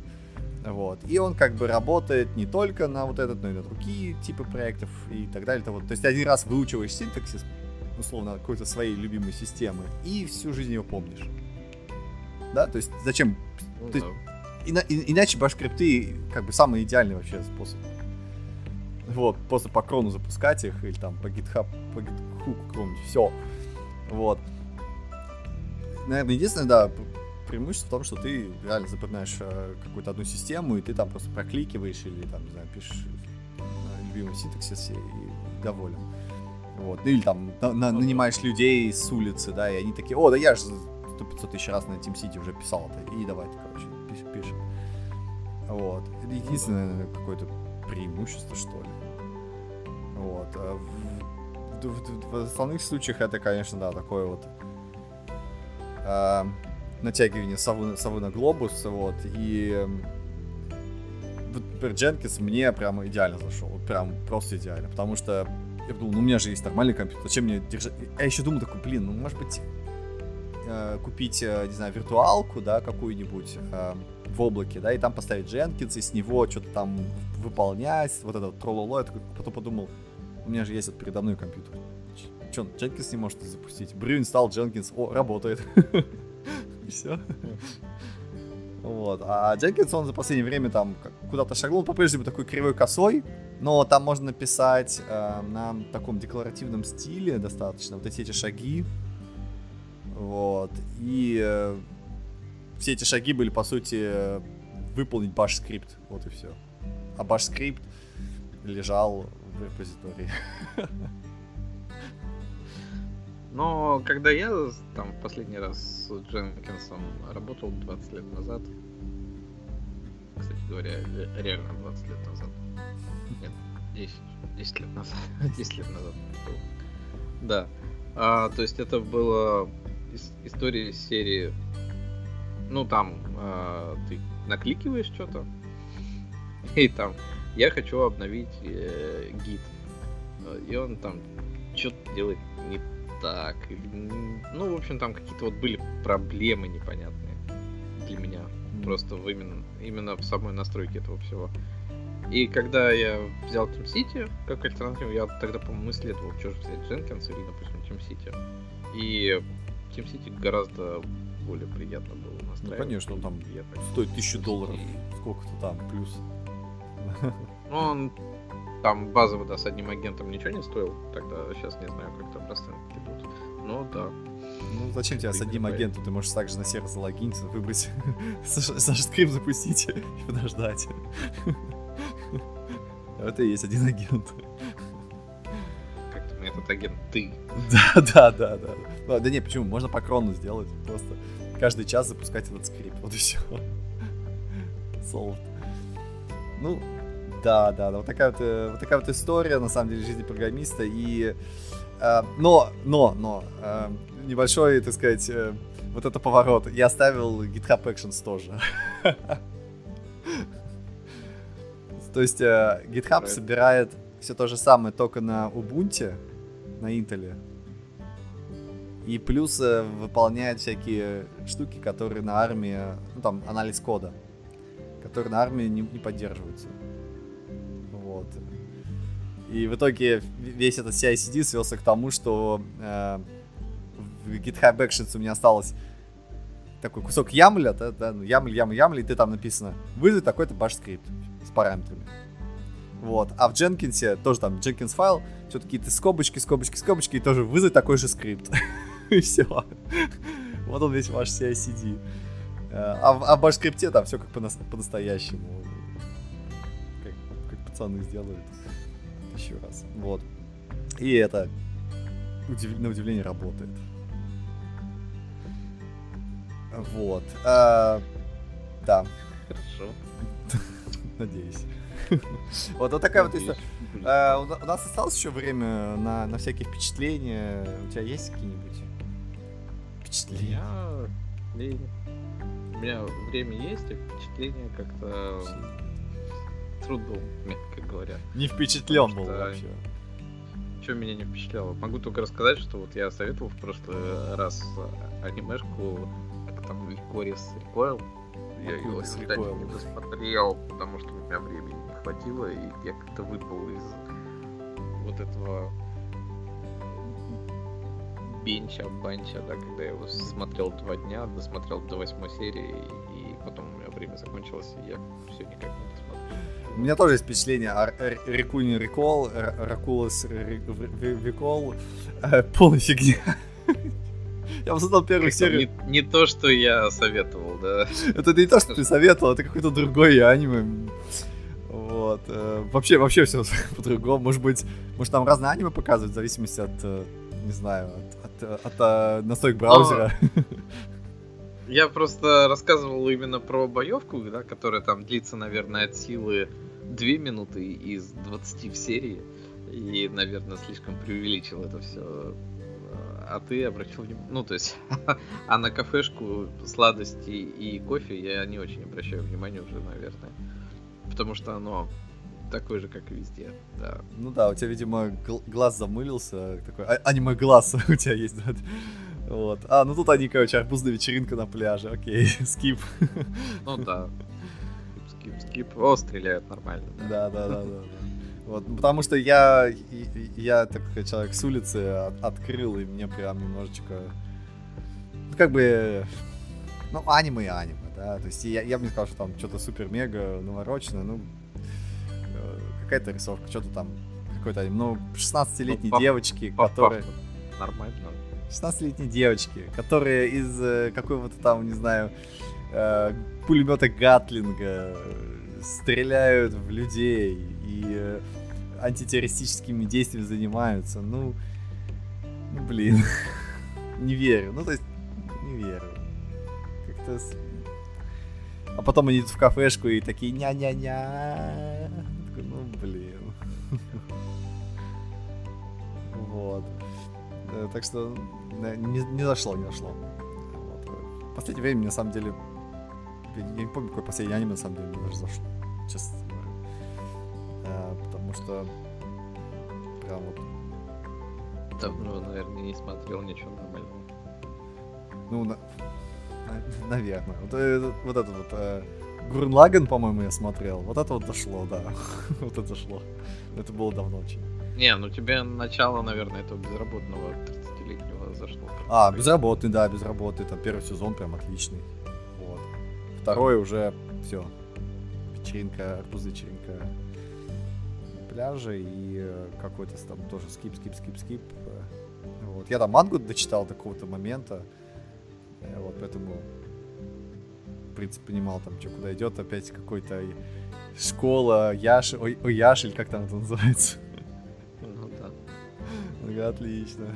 вот. И он как бы работает не только на вот этот, но и на другие типы проектов и так далее. То, то есть один раз выучиваешь синтаксис, условно, какой-то своей любимой системы, и всю жизнь его помнишь. Да, то есть зачем? Ну, то есть, ина- иначе башкрипты как бы самый идеальный вообще способ. Вот, просто по крону запускать их, или там по GitHub, по GitHub какому-нибудь, все. Вот. Наверное, единственное, да, преимущество в том, что ты реально запоминаешь э, какую-то одну систему, и ты там просто прокликиваешь или там, не знаю, пишешь на любимом синтаксисе и доволен. Вот. Или там на, на, нанимаешь людей с улицы, да, и они такие, о, да я же 100-500 тысяч раз на TeamCity уже писал это, и давай, короче, пишем. Вот. Единственное, наверное, какое-то преимущество, что ли. Вот. А в, в, в, в основных случаях это, конечно, да, такое вот э, натягивание совы, совы на глобус, вот, и вот Jenkins мне прям идеально зашел, прям просто идеально, потому что я подумал, ну у меня же есть нормальный компьютер, зачем мне держать... Я еще думал такой, блин, ну может быть э, купить, э, не знаю, виртуалку, да, какую-нибудь в облаке, да, и там поставить Jenkins, и с него что-то там выполнять, вот это вот троллоло, я такой, потом подумал, у меня же есть вот передо мной компьютер. Че, Jenkins не может запустить? Брю стал Jenkins, о, работает. И все. Вот. А Jenkins, он за последнее время там куда-то шагнул, по-прежнему такой кривой косой, но там можно написать э, на таком декларативном стиле достаточно вот эти, эти шаги. Вот. И э, все эти шаги были, по сути, выполнить баш скрипт. Вот и все. А баш скрипт лежал в репозитории.
Но когда я там последний раз с Дженкинсом работал 20 лет назад, кстати говоря, реально 20 лет назад. Нет, 10, 10 лет назад. 10 лет назад. Да. А, то есть это было история серии. Ну там а, ты накликиваешь что-то, и там я хочу обновить э, гид. И он там что-то делает не так. Ну, в общем, там какие-то вот были проблемы непонятные для меня. Просто в именно, именно в самой настройке этого всего. И когда я взял Team City как альтернативу, я тогда, по-моему, исследовал, что же взять Jenkins или, допустим, Team City. И Team City гораздо более приятно было ну.
Ну, конечно, он там я стоит тысячу долларов. И... Сколько-то там, плюс.
Ну, он там базово, да, с одним агентом ничего не стоил. Тогда сейчас не знаю, как там проценты идут. Но да.
Ну, зачем тебе с одним агентом? Ты можешь также на сервер залогиниться, выбрать Саша скрипт запустить и подождать. Это и есть один агент.
Как-то этот агент ты.
Да, да, да, да. Ну, да не, почему? Можно по крону сделать. Просто каждый час запускать этот скрипт. Вот и все. Солд. Ну, да, да, да. Вот такая вот, э, вот такая вот история, на самом деле, жизни программиста. И, э, но, но, но, э, небольшой, так сказать, э, вот это поворот. Я оставил GitHub Actions тоже. То есть э, GitHub собирает все то же самое, только на Ubuntu, на Intel. И плюс э, выполняет всякие штуки, которые на армии, ну там, анализ кода, которые на армии не, не поддерживаются. Вот. И в итоге весь этот CI-CD свелся к тому, что э, в GitHub Actions у меня осталось такой кусок ямля, да, да, ну, ямль, ямль, ямль, и ты там написано вызови такой-то баш скрипт с параметрами. Вот. А в Jenkins тоже там Jenkins файл, что-то какие-то скобочки, скобочки, скобочки, и тоже вызвать такой же скрипт. и все. вот он весь ваш CI-CD. Э, а, а в баш-скрипте там все как по-настоящему. Как, как пацаны сделали. Еще раз. Вот. И это удив... на удивление работает. Вот. А, да.
Хорошо.
Надеюсь. Вот, вот такая вот история. А, у нас осталось еще время на, на всякие впечатления. У тебя есть какие-нибудь впечатления?
У меня время есть, а впечатления как-то трудом, мягко говоря.
Не впечатлен был вообще.
Что меня не впечатляло? Могу только рассказать, что вот я советовал в прошлый раз анимешку, как там, Ликорис Рекойл. Я ее, кстати, не досмотрел, потому что у меня времени не хватило, и я как-то выпал из вот этого бенча, банча, да, когда я его смотрел два дня, досмотрел до восьмой серии, и потом у меня время закончилось, и я все никак не досмотрел.
У меня тоже есть впечатление о Рекуни Рекол, Ракулас Рекол, полная фигня. Я посмотрел первую серию.
Не, не то, что я советовал, да.
Это не то, что ты советовал, это какой-то другой аниме. Вот. Э, вообще, вообще все по-другому. Может быть, может там разные аниме показывают в зависимости от, э, не знаю, от, от, от, от настроек браузера.
Я просто рассказывал именно про боевку, да, которая там длится, наверное, от силы 2 минуты из 20 в серии. И, наверное, слишком преувеличил это все. А ты обратил внимание... Ну, то есть, а на кафешку сладости и кофе я не очень обращаю внимание уже, наверное. Потому что оно такой же, как и везде, да.
Ну да, у тебя, видимо, гл- глаз замылился, такой а- аниме-глаз у тебя есть, да? Вот. А, ну тут они, короче, арбузная вечеринка на пляже, окей, скип.
Ну да. Скип, скип. О, стреляют нормально,
да. Да, да, да, да. Вот, потому что я, я такой человек с улицы от, открыл, и мне прям немножечко, ну, как бы, ну, аниме и аниме, да, то есть я, я бы не сказал, что там что-то супер-мега навороченное, ну, какая-то рисовка, что-то там, какой-то, ну, 16-летней ну, девочки, которые...
Нормально.
16-летней девочки, которые из э, какого-то там, не знаю, э, пулемета Гатлинга стреляют в людей и э, антитеррористическими действиями занимаются. Ну, ну блин, не верю. Ну, то есть, не верю. Как-то... А потом они идут в кафешку и такие ня-ня-ня. Вот. Э, так что не, не зашло, не зашло. Вот. В последнее время, на самом деле, я не помню, какой последний аниме, на самом деле, мне даже зашло. Честно говоря. А, потому что прям вот...
Давно, наверное, не смотрел ничего нормального.
Ну, на... на... наверное. Вот, э, вот это вот... Э... Гурнлаген, по-моему, я смотрел. Вот это вот дошло, да. вот это дошло. Это было давно очень.
Не, ну тебе начало, наверное, этого безработного 30-летнего зашло.
А, безработный, да, безработный. Там первый сезон прям отличный. Вот. Второй уже все. Вечеринка, арбуз вечеринка на пляже и э, какой-то там тоже скип, скип, скип, скип. Вот. Я там мангу дочитал до какого-то момента. Вот, поэтому в принципе, понимал там, что куда идет, опять какой-то школа, Яши, ой, ой, Яшель, как там это называется. Отлично.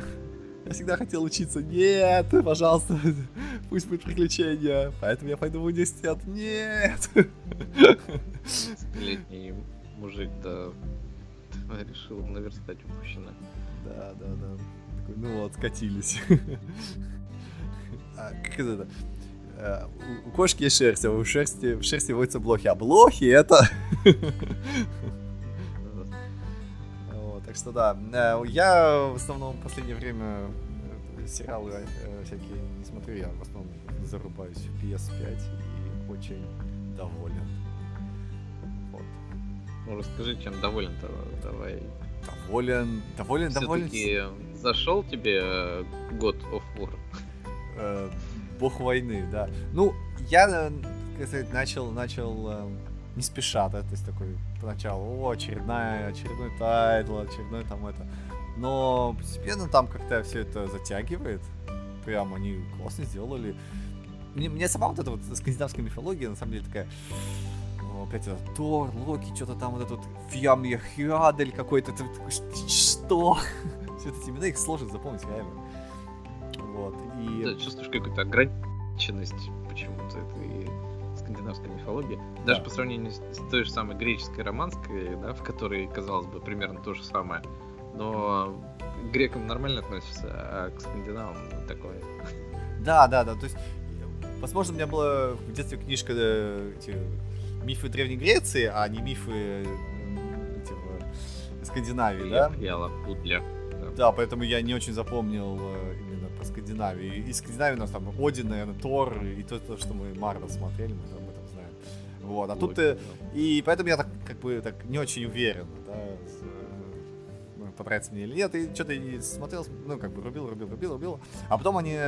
Я всегда хотел учиться. Нет, пожалуйста, пусть будет приключение. Поэтому я пойду в университет. Нет.
Летний мужик, да, решил наверстать упущено.
Да, да, да. Такой, ну вот, скатились. А, как это? А, у кошки есть шерсть, а у шерсти, в шерсти водятся блохи. А блохи это... Так что да, э, я в основном в последнее время э, сериалы э, всякие не смотрю, я в основном зарубаюсь в PS5 и очень доволен.
Вот. Ну расскажи, чем доволен-то, давай.
Доволен, доволен, доволен.
зашел тебе God of War?
Бог войны, да. Ну, я, сказать, начал, начал не спеша, да, то есть такой поначалу, о, очередная, очередной title, очередной там это. Но постепенно там как-то все это затягивает. Прям они классно сделали. Мне, мне сама вот эта вот скандинавская мифология, на самом деле, такая... Опять это Тор, Локи, что-то там вот этот Фьямья Хьядель какой-то. Что? Все эти имена, их сложно запомнить, реально. Вот, и...
Да, чувствуешь какую-то ограниченность почему-то. И скандинавской мифологии. Даже да. по сравнению с, с той же самой греческой романской, да, в которой, казалось бы, примерно то же самое. Но к грекам нормально относятся, а к скандинавам такое.
Да, да, да. То есть, возможно, у меня была в детстве книжка э, эти, мифы Древней Греции, а не мифы типа, Скандинавии,
я,
да?
Я Лапутля.
Да. поэтому я не очень запомнил э, именно по Скандинавии. Из Скандинавии у нас там Один, наверное, Тор, и то, то что мы Марвел смотрели, мы знаем. Вот, а тут... Э, и поэтому я так, как бы, так не очень уверен, да, ну, понравится мне или нет. И что-то смотрел, ну, как бы рубил, рубил, рубил, рубил. А потом они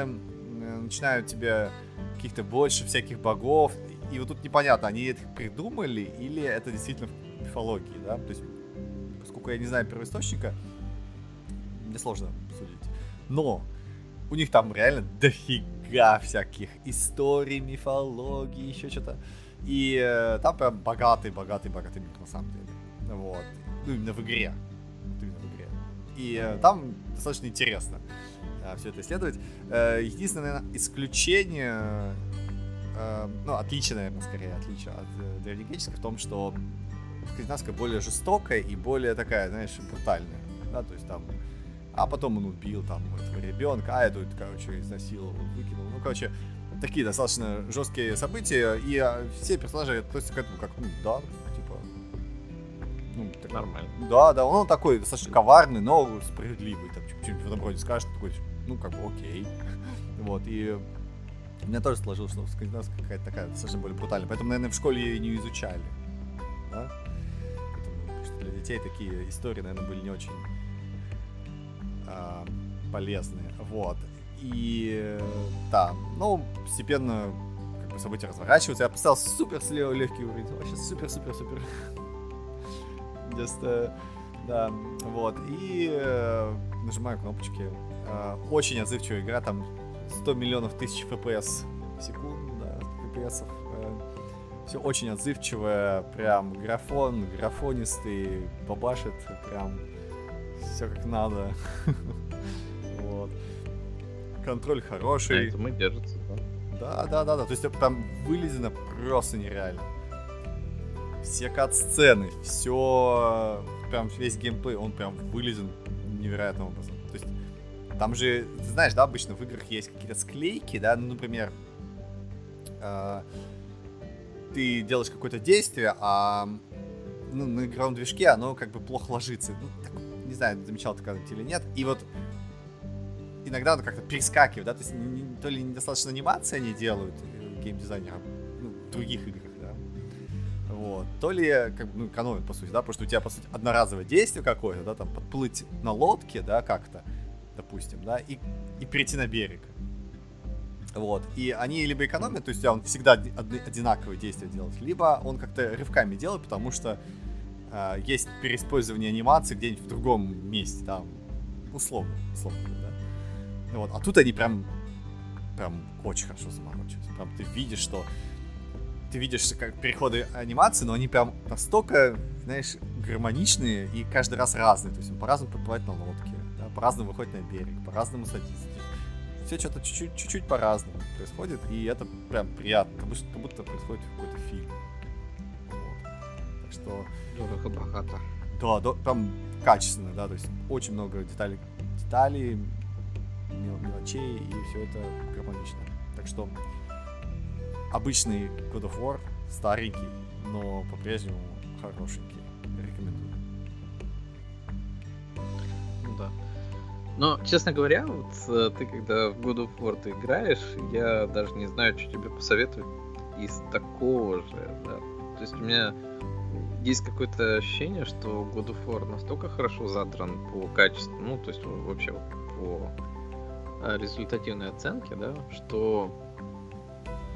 начинают тебе каких-то больше всяких богов. И вот тут непонятно, они это придумали или это действительно мифологии, да? То есть, поскольку я не знаю первоисточника, мне сложно судить. Но у них там реально дофига всяких историй, мифологии, еще что-то. И э, там прям богатый, богатый, богатый мир на самом деле. Вот. Ну, именно в игре. Вот именно в игре. И э, там достаточно интересно э, все это исследовать. Единственное исключение, э, ну, отличие, наверное, скорее, отличие от э, древнегреческой в том, что скандинавская более жестокая и более такая, знаешь, брутальная. Да, то есть там а потом он убил там этого ребенка, а эту, короче, изнасиловал, выкинул. Ну, короче, такие достаточно жесткие события, и а, все персонажи относятся к этому как, ну, да, типа...
Ну, так, нормально.
Да, да, он такой достаточно коварный, но справедливый, там, что-нибудь в этом роде скажет, такой, ну, как бы, окей. Вот, и у меня тоже сложилось, что скандинавская какая-то такая достаточно более брутальная. Поэтому, наверное, в школе ее не изучали. Да? Поэтому, что для детей такие истории, наверное, были не очень э, полезные. Вот. И да, ну, постепенно как бы события разворачиваются. Я поставил супер легкий уровень. Вообще супер-супер-супер. Just, да, вот. И э, нажимаю кнопочки. Э, очень отзывчивая игра, там 100 миллионов тысяч FPS в секунду, да, FPS. Э, все очень отзывчивое, прям графон, графонистый, бабашит, прям все как надо. Контроль хороший.
Это мы держится, да?
Да, да, да, да. То есть там вылезено просто нереально. Все кат-сцены, все, прям весь геймплей, он прям вылезен невероятным образом. То есть там же, ты знаешь, да, обычно в играх есть какие-то склейки, да, ну, например, э, ты делаешь какое-то действие, а ну, на игровом движке оно как бы плохо ложится. Ну, так, не знаю, замечал ты когда-нибудь или нет. И вот иногда он как-то перескакивает, да, то есть не, то ли недостаточно анимации они делают, э, геймдизайнеры, ну, в других играх, да, вот, то ли, как ну, экономят, по сути, да, потому что у тебя, по сути, одноразовое действие какое-то, да, там, подплыть на лодке, да, как-то, допустим, да, и, и перейти на берег. Вот. И они либо экономят, то есть он всегда одинаковые действия делает, либо он как-то рывками делает, потому что э, есть переиспользование анимации где-нибудь в другом месте, там, условно, условно. Вот. А тут они прям, прям очень хорошо заморочились. Прям ты видишь, что ты видишь как переходы анимации, но они прям настолько, знаешь, гармоничные и каждый раз разные. То есть он по-разному подплывает на лодке, да, по-разному выходит на берег, по-разному садится. Все что-то чуть-чуть, чуть-чуть по-разному происходит, и это прям приятно, как будто, как будто происходит какой-то фильм. Вот. Так что
Дорого, богато.
Да, да, прям качественно, да, то есть очень много деталей, деталей, мелочей, и все это гармонично. Так что обычный God of War, старенький, но по-прежнему хорошенький. Рекомендую.
Ну да. Но, честно говоря, вот э, ты когда в God of War ты играешь, я даже не знаю, что тебе посоветовать из такого же, да. То есть у меня есть какое-то ощущение, что God of War настолько хорошо задран по качеству, ну, то есть вообще по результативной оценке, да, что,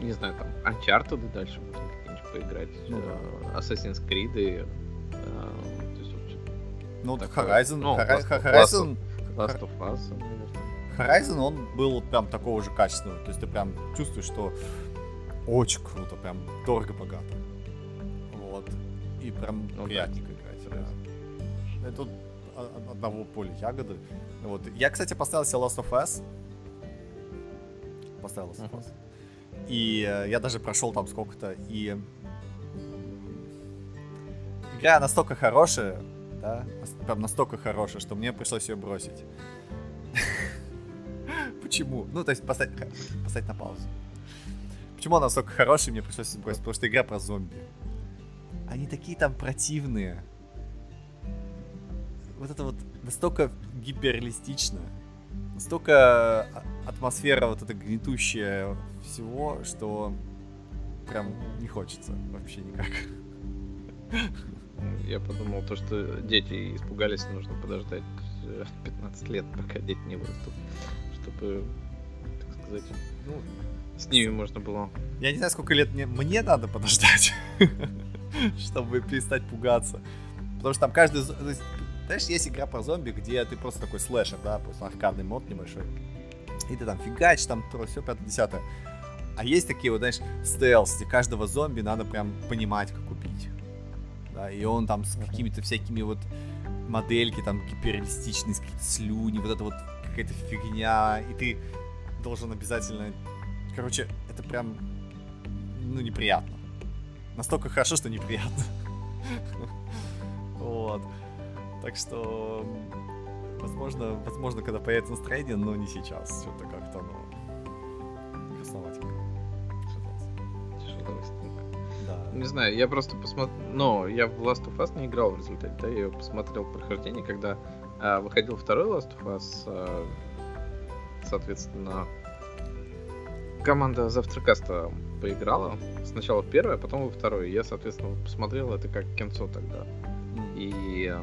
не знаю, там, Uncharted и дальше можно какие-нибудь поиграть, ну, да. Assassin's Creed и,
то есть, вообще, ну, такое, Horizon, ну, Horizon, Horizon,
Last of Us,
Horizon, он был прям такого же качественного, то есть ты прям чувствуешь, что очень круто, прям дорого-богато и прям ну, приятненько да. играть. Да. Это одного поля ягоды. Вот. Я, кстати, поставил себе Last of Us. Поставил Last of Us. И э, я даже прошел там сколько-то, и игра настолько хорошая, да, прям настолько хорошая, что мне пришлось ее бросить. Почему? Ну, то есть поставить, поставить на паузу. Почему она настолько хорошая, мне пришлось бросить? Потому что игра про зомби. Они такие там противные. Вот это вот настолько гиперреалистично. Настолько а, атмосфера вот эта гнетущая всего, что прям не хочется вообще никак.
Я подумал то, что дети испугались, нужно подождать 15 лет, пока дети не вырастут, чтобы, так сказать, ну, с ними можно было.
Я не знаю, сколько лет мне, мне надо подождать, чтобы перестать пугаться. Потому что там каждый... Знаешь, есть игра про зомби, где ты просто такой слэшер, да, просто аркадный мод небольшой. И ты там фигачишь, там то, все, пятое, десятое. А есть такие вот, знаешь, стелс, где каждого зомби надо прям понимать, как убить. Да, и он там с какими-то всякими вот модельки там гиперреалистичные, какие-то слюни, вот это вот какая-то фигня, и ты должен обязательно... Короче, это прям, ну, неприятно. Настолько хорошо, что неприятно. Вот. Так что, возможно, возможно, когда появится настроение, но не сейчас. Что-то как-то, ну,
красноватенько. Да. Не знаю, я просто посмотрел... Но я в Last of Us не играл в результате, да, я посмотрел прохождение, когда а, выходил второй Last of Us, а, соответственно, команда Завтракаста поиграла. Сначала в первое, а потом во второе. Я, соответственно, посмотрел это как кинцо тогда. И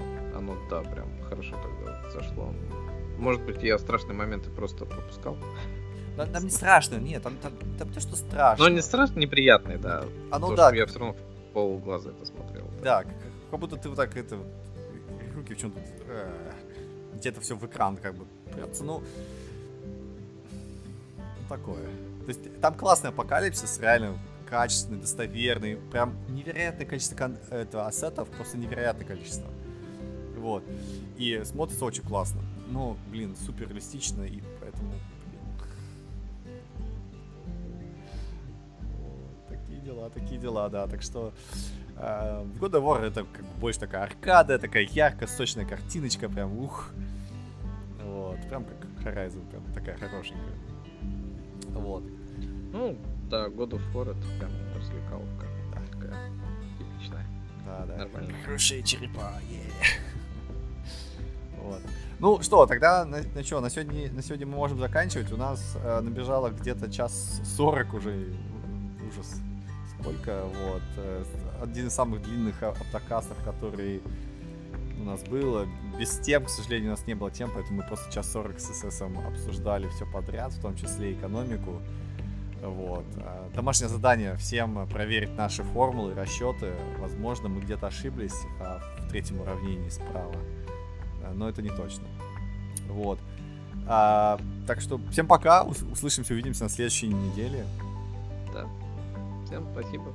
оно, да, прям хорошо тогда зашло. Может быть, я страшные моменты просто пропускал.
Но там не страшно, нет, там, там, там то, что страшно.
Но не страшно, неприятный, да.
Оно, да.
Я все равно в полглаза это смотрел.
Да, как, как будто ты вот так это руки в чем-то э, где-то все в экран как бы прется. Ну, такое. То есть там классный апокалипсис, реально качественный, достоверный, прям невероятное количество кон- этого ассетов, просто невероятное количество. Вот. И смотрится очень классно. Но, блин, супер реалистично, и поэтому, блин. Такие дела, такие дела, да. Так что э, в God of War это как бы больше такая аркада, такая яркая, сочная картиночка, прям ух. Вот, прям как Horizon, прям такая хорошенькая. Вот.
Ну, да, God of War это прям развлекаловка. Да. Такая типичная.
Да, да.
Нормально.
Хорошие черепа, yeah. Вот. Ну что, тогда на, на что, на сегодня, на сегодня мы можем заканчивать. У нас э, набежало где-то час сорок уже. Ужас. Сколько? Вот. Э, один из самых длинных автокастов, который у нас было. Без тем, к сожалению, у нас не было тем, поэтому мы просто час сорок с СС обсуждали все подряд, в том числе экономику. Вот. А, домашнее задание всем проверить наши формулы, расчеты. Возможно, мы где-то ошиблись а в третьем уравнении справа. А, но это не точно. Вот. А, так что всем пока. Услышимся, увидимся на следующей неделе.
Да. Всем спасибо.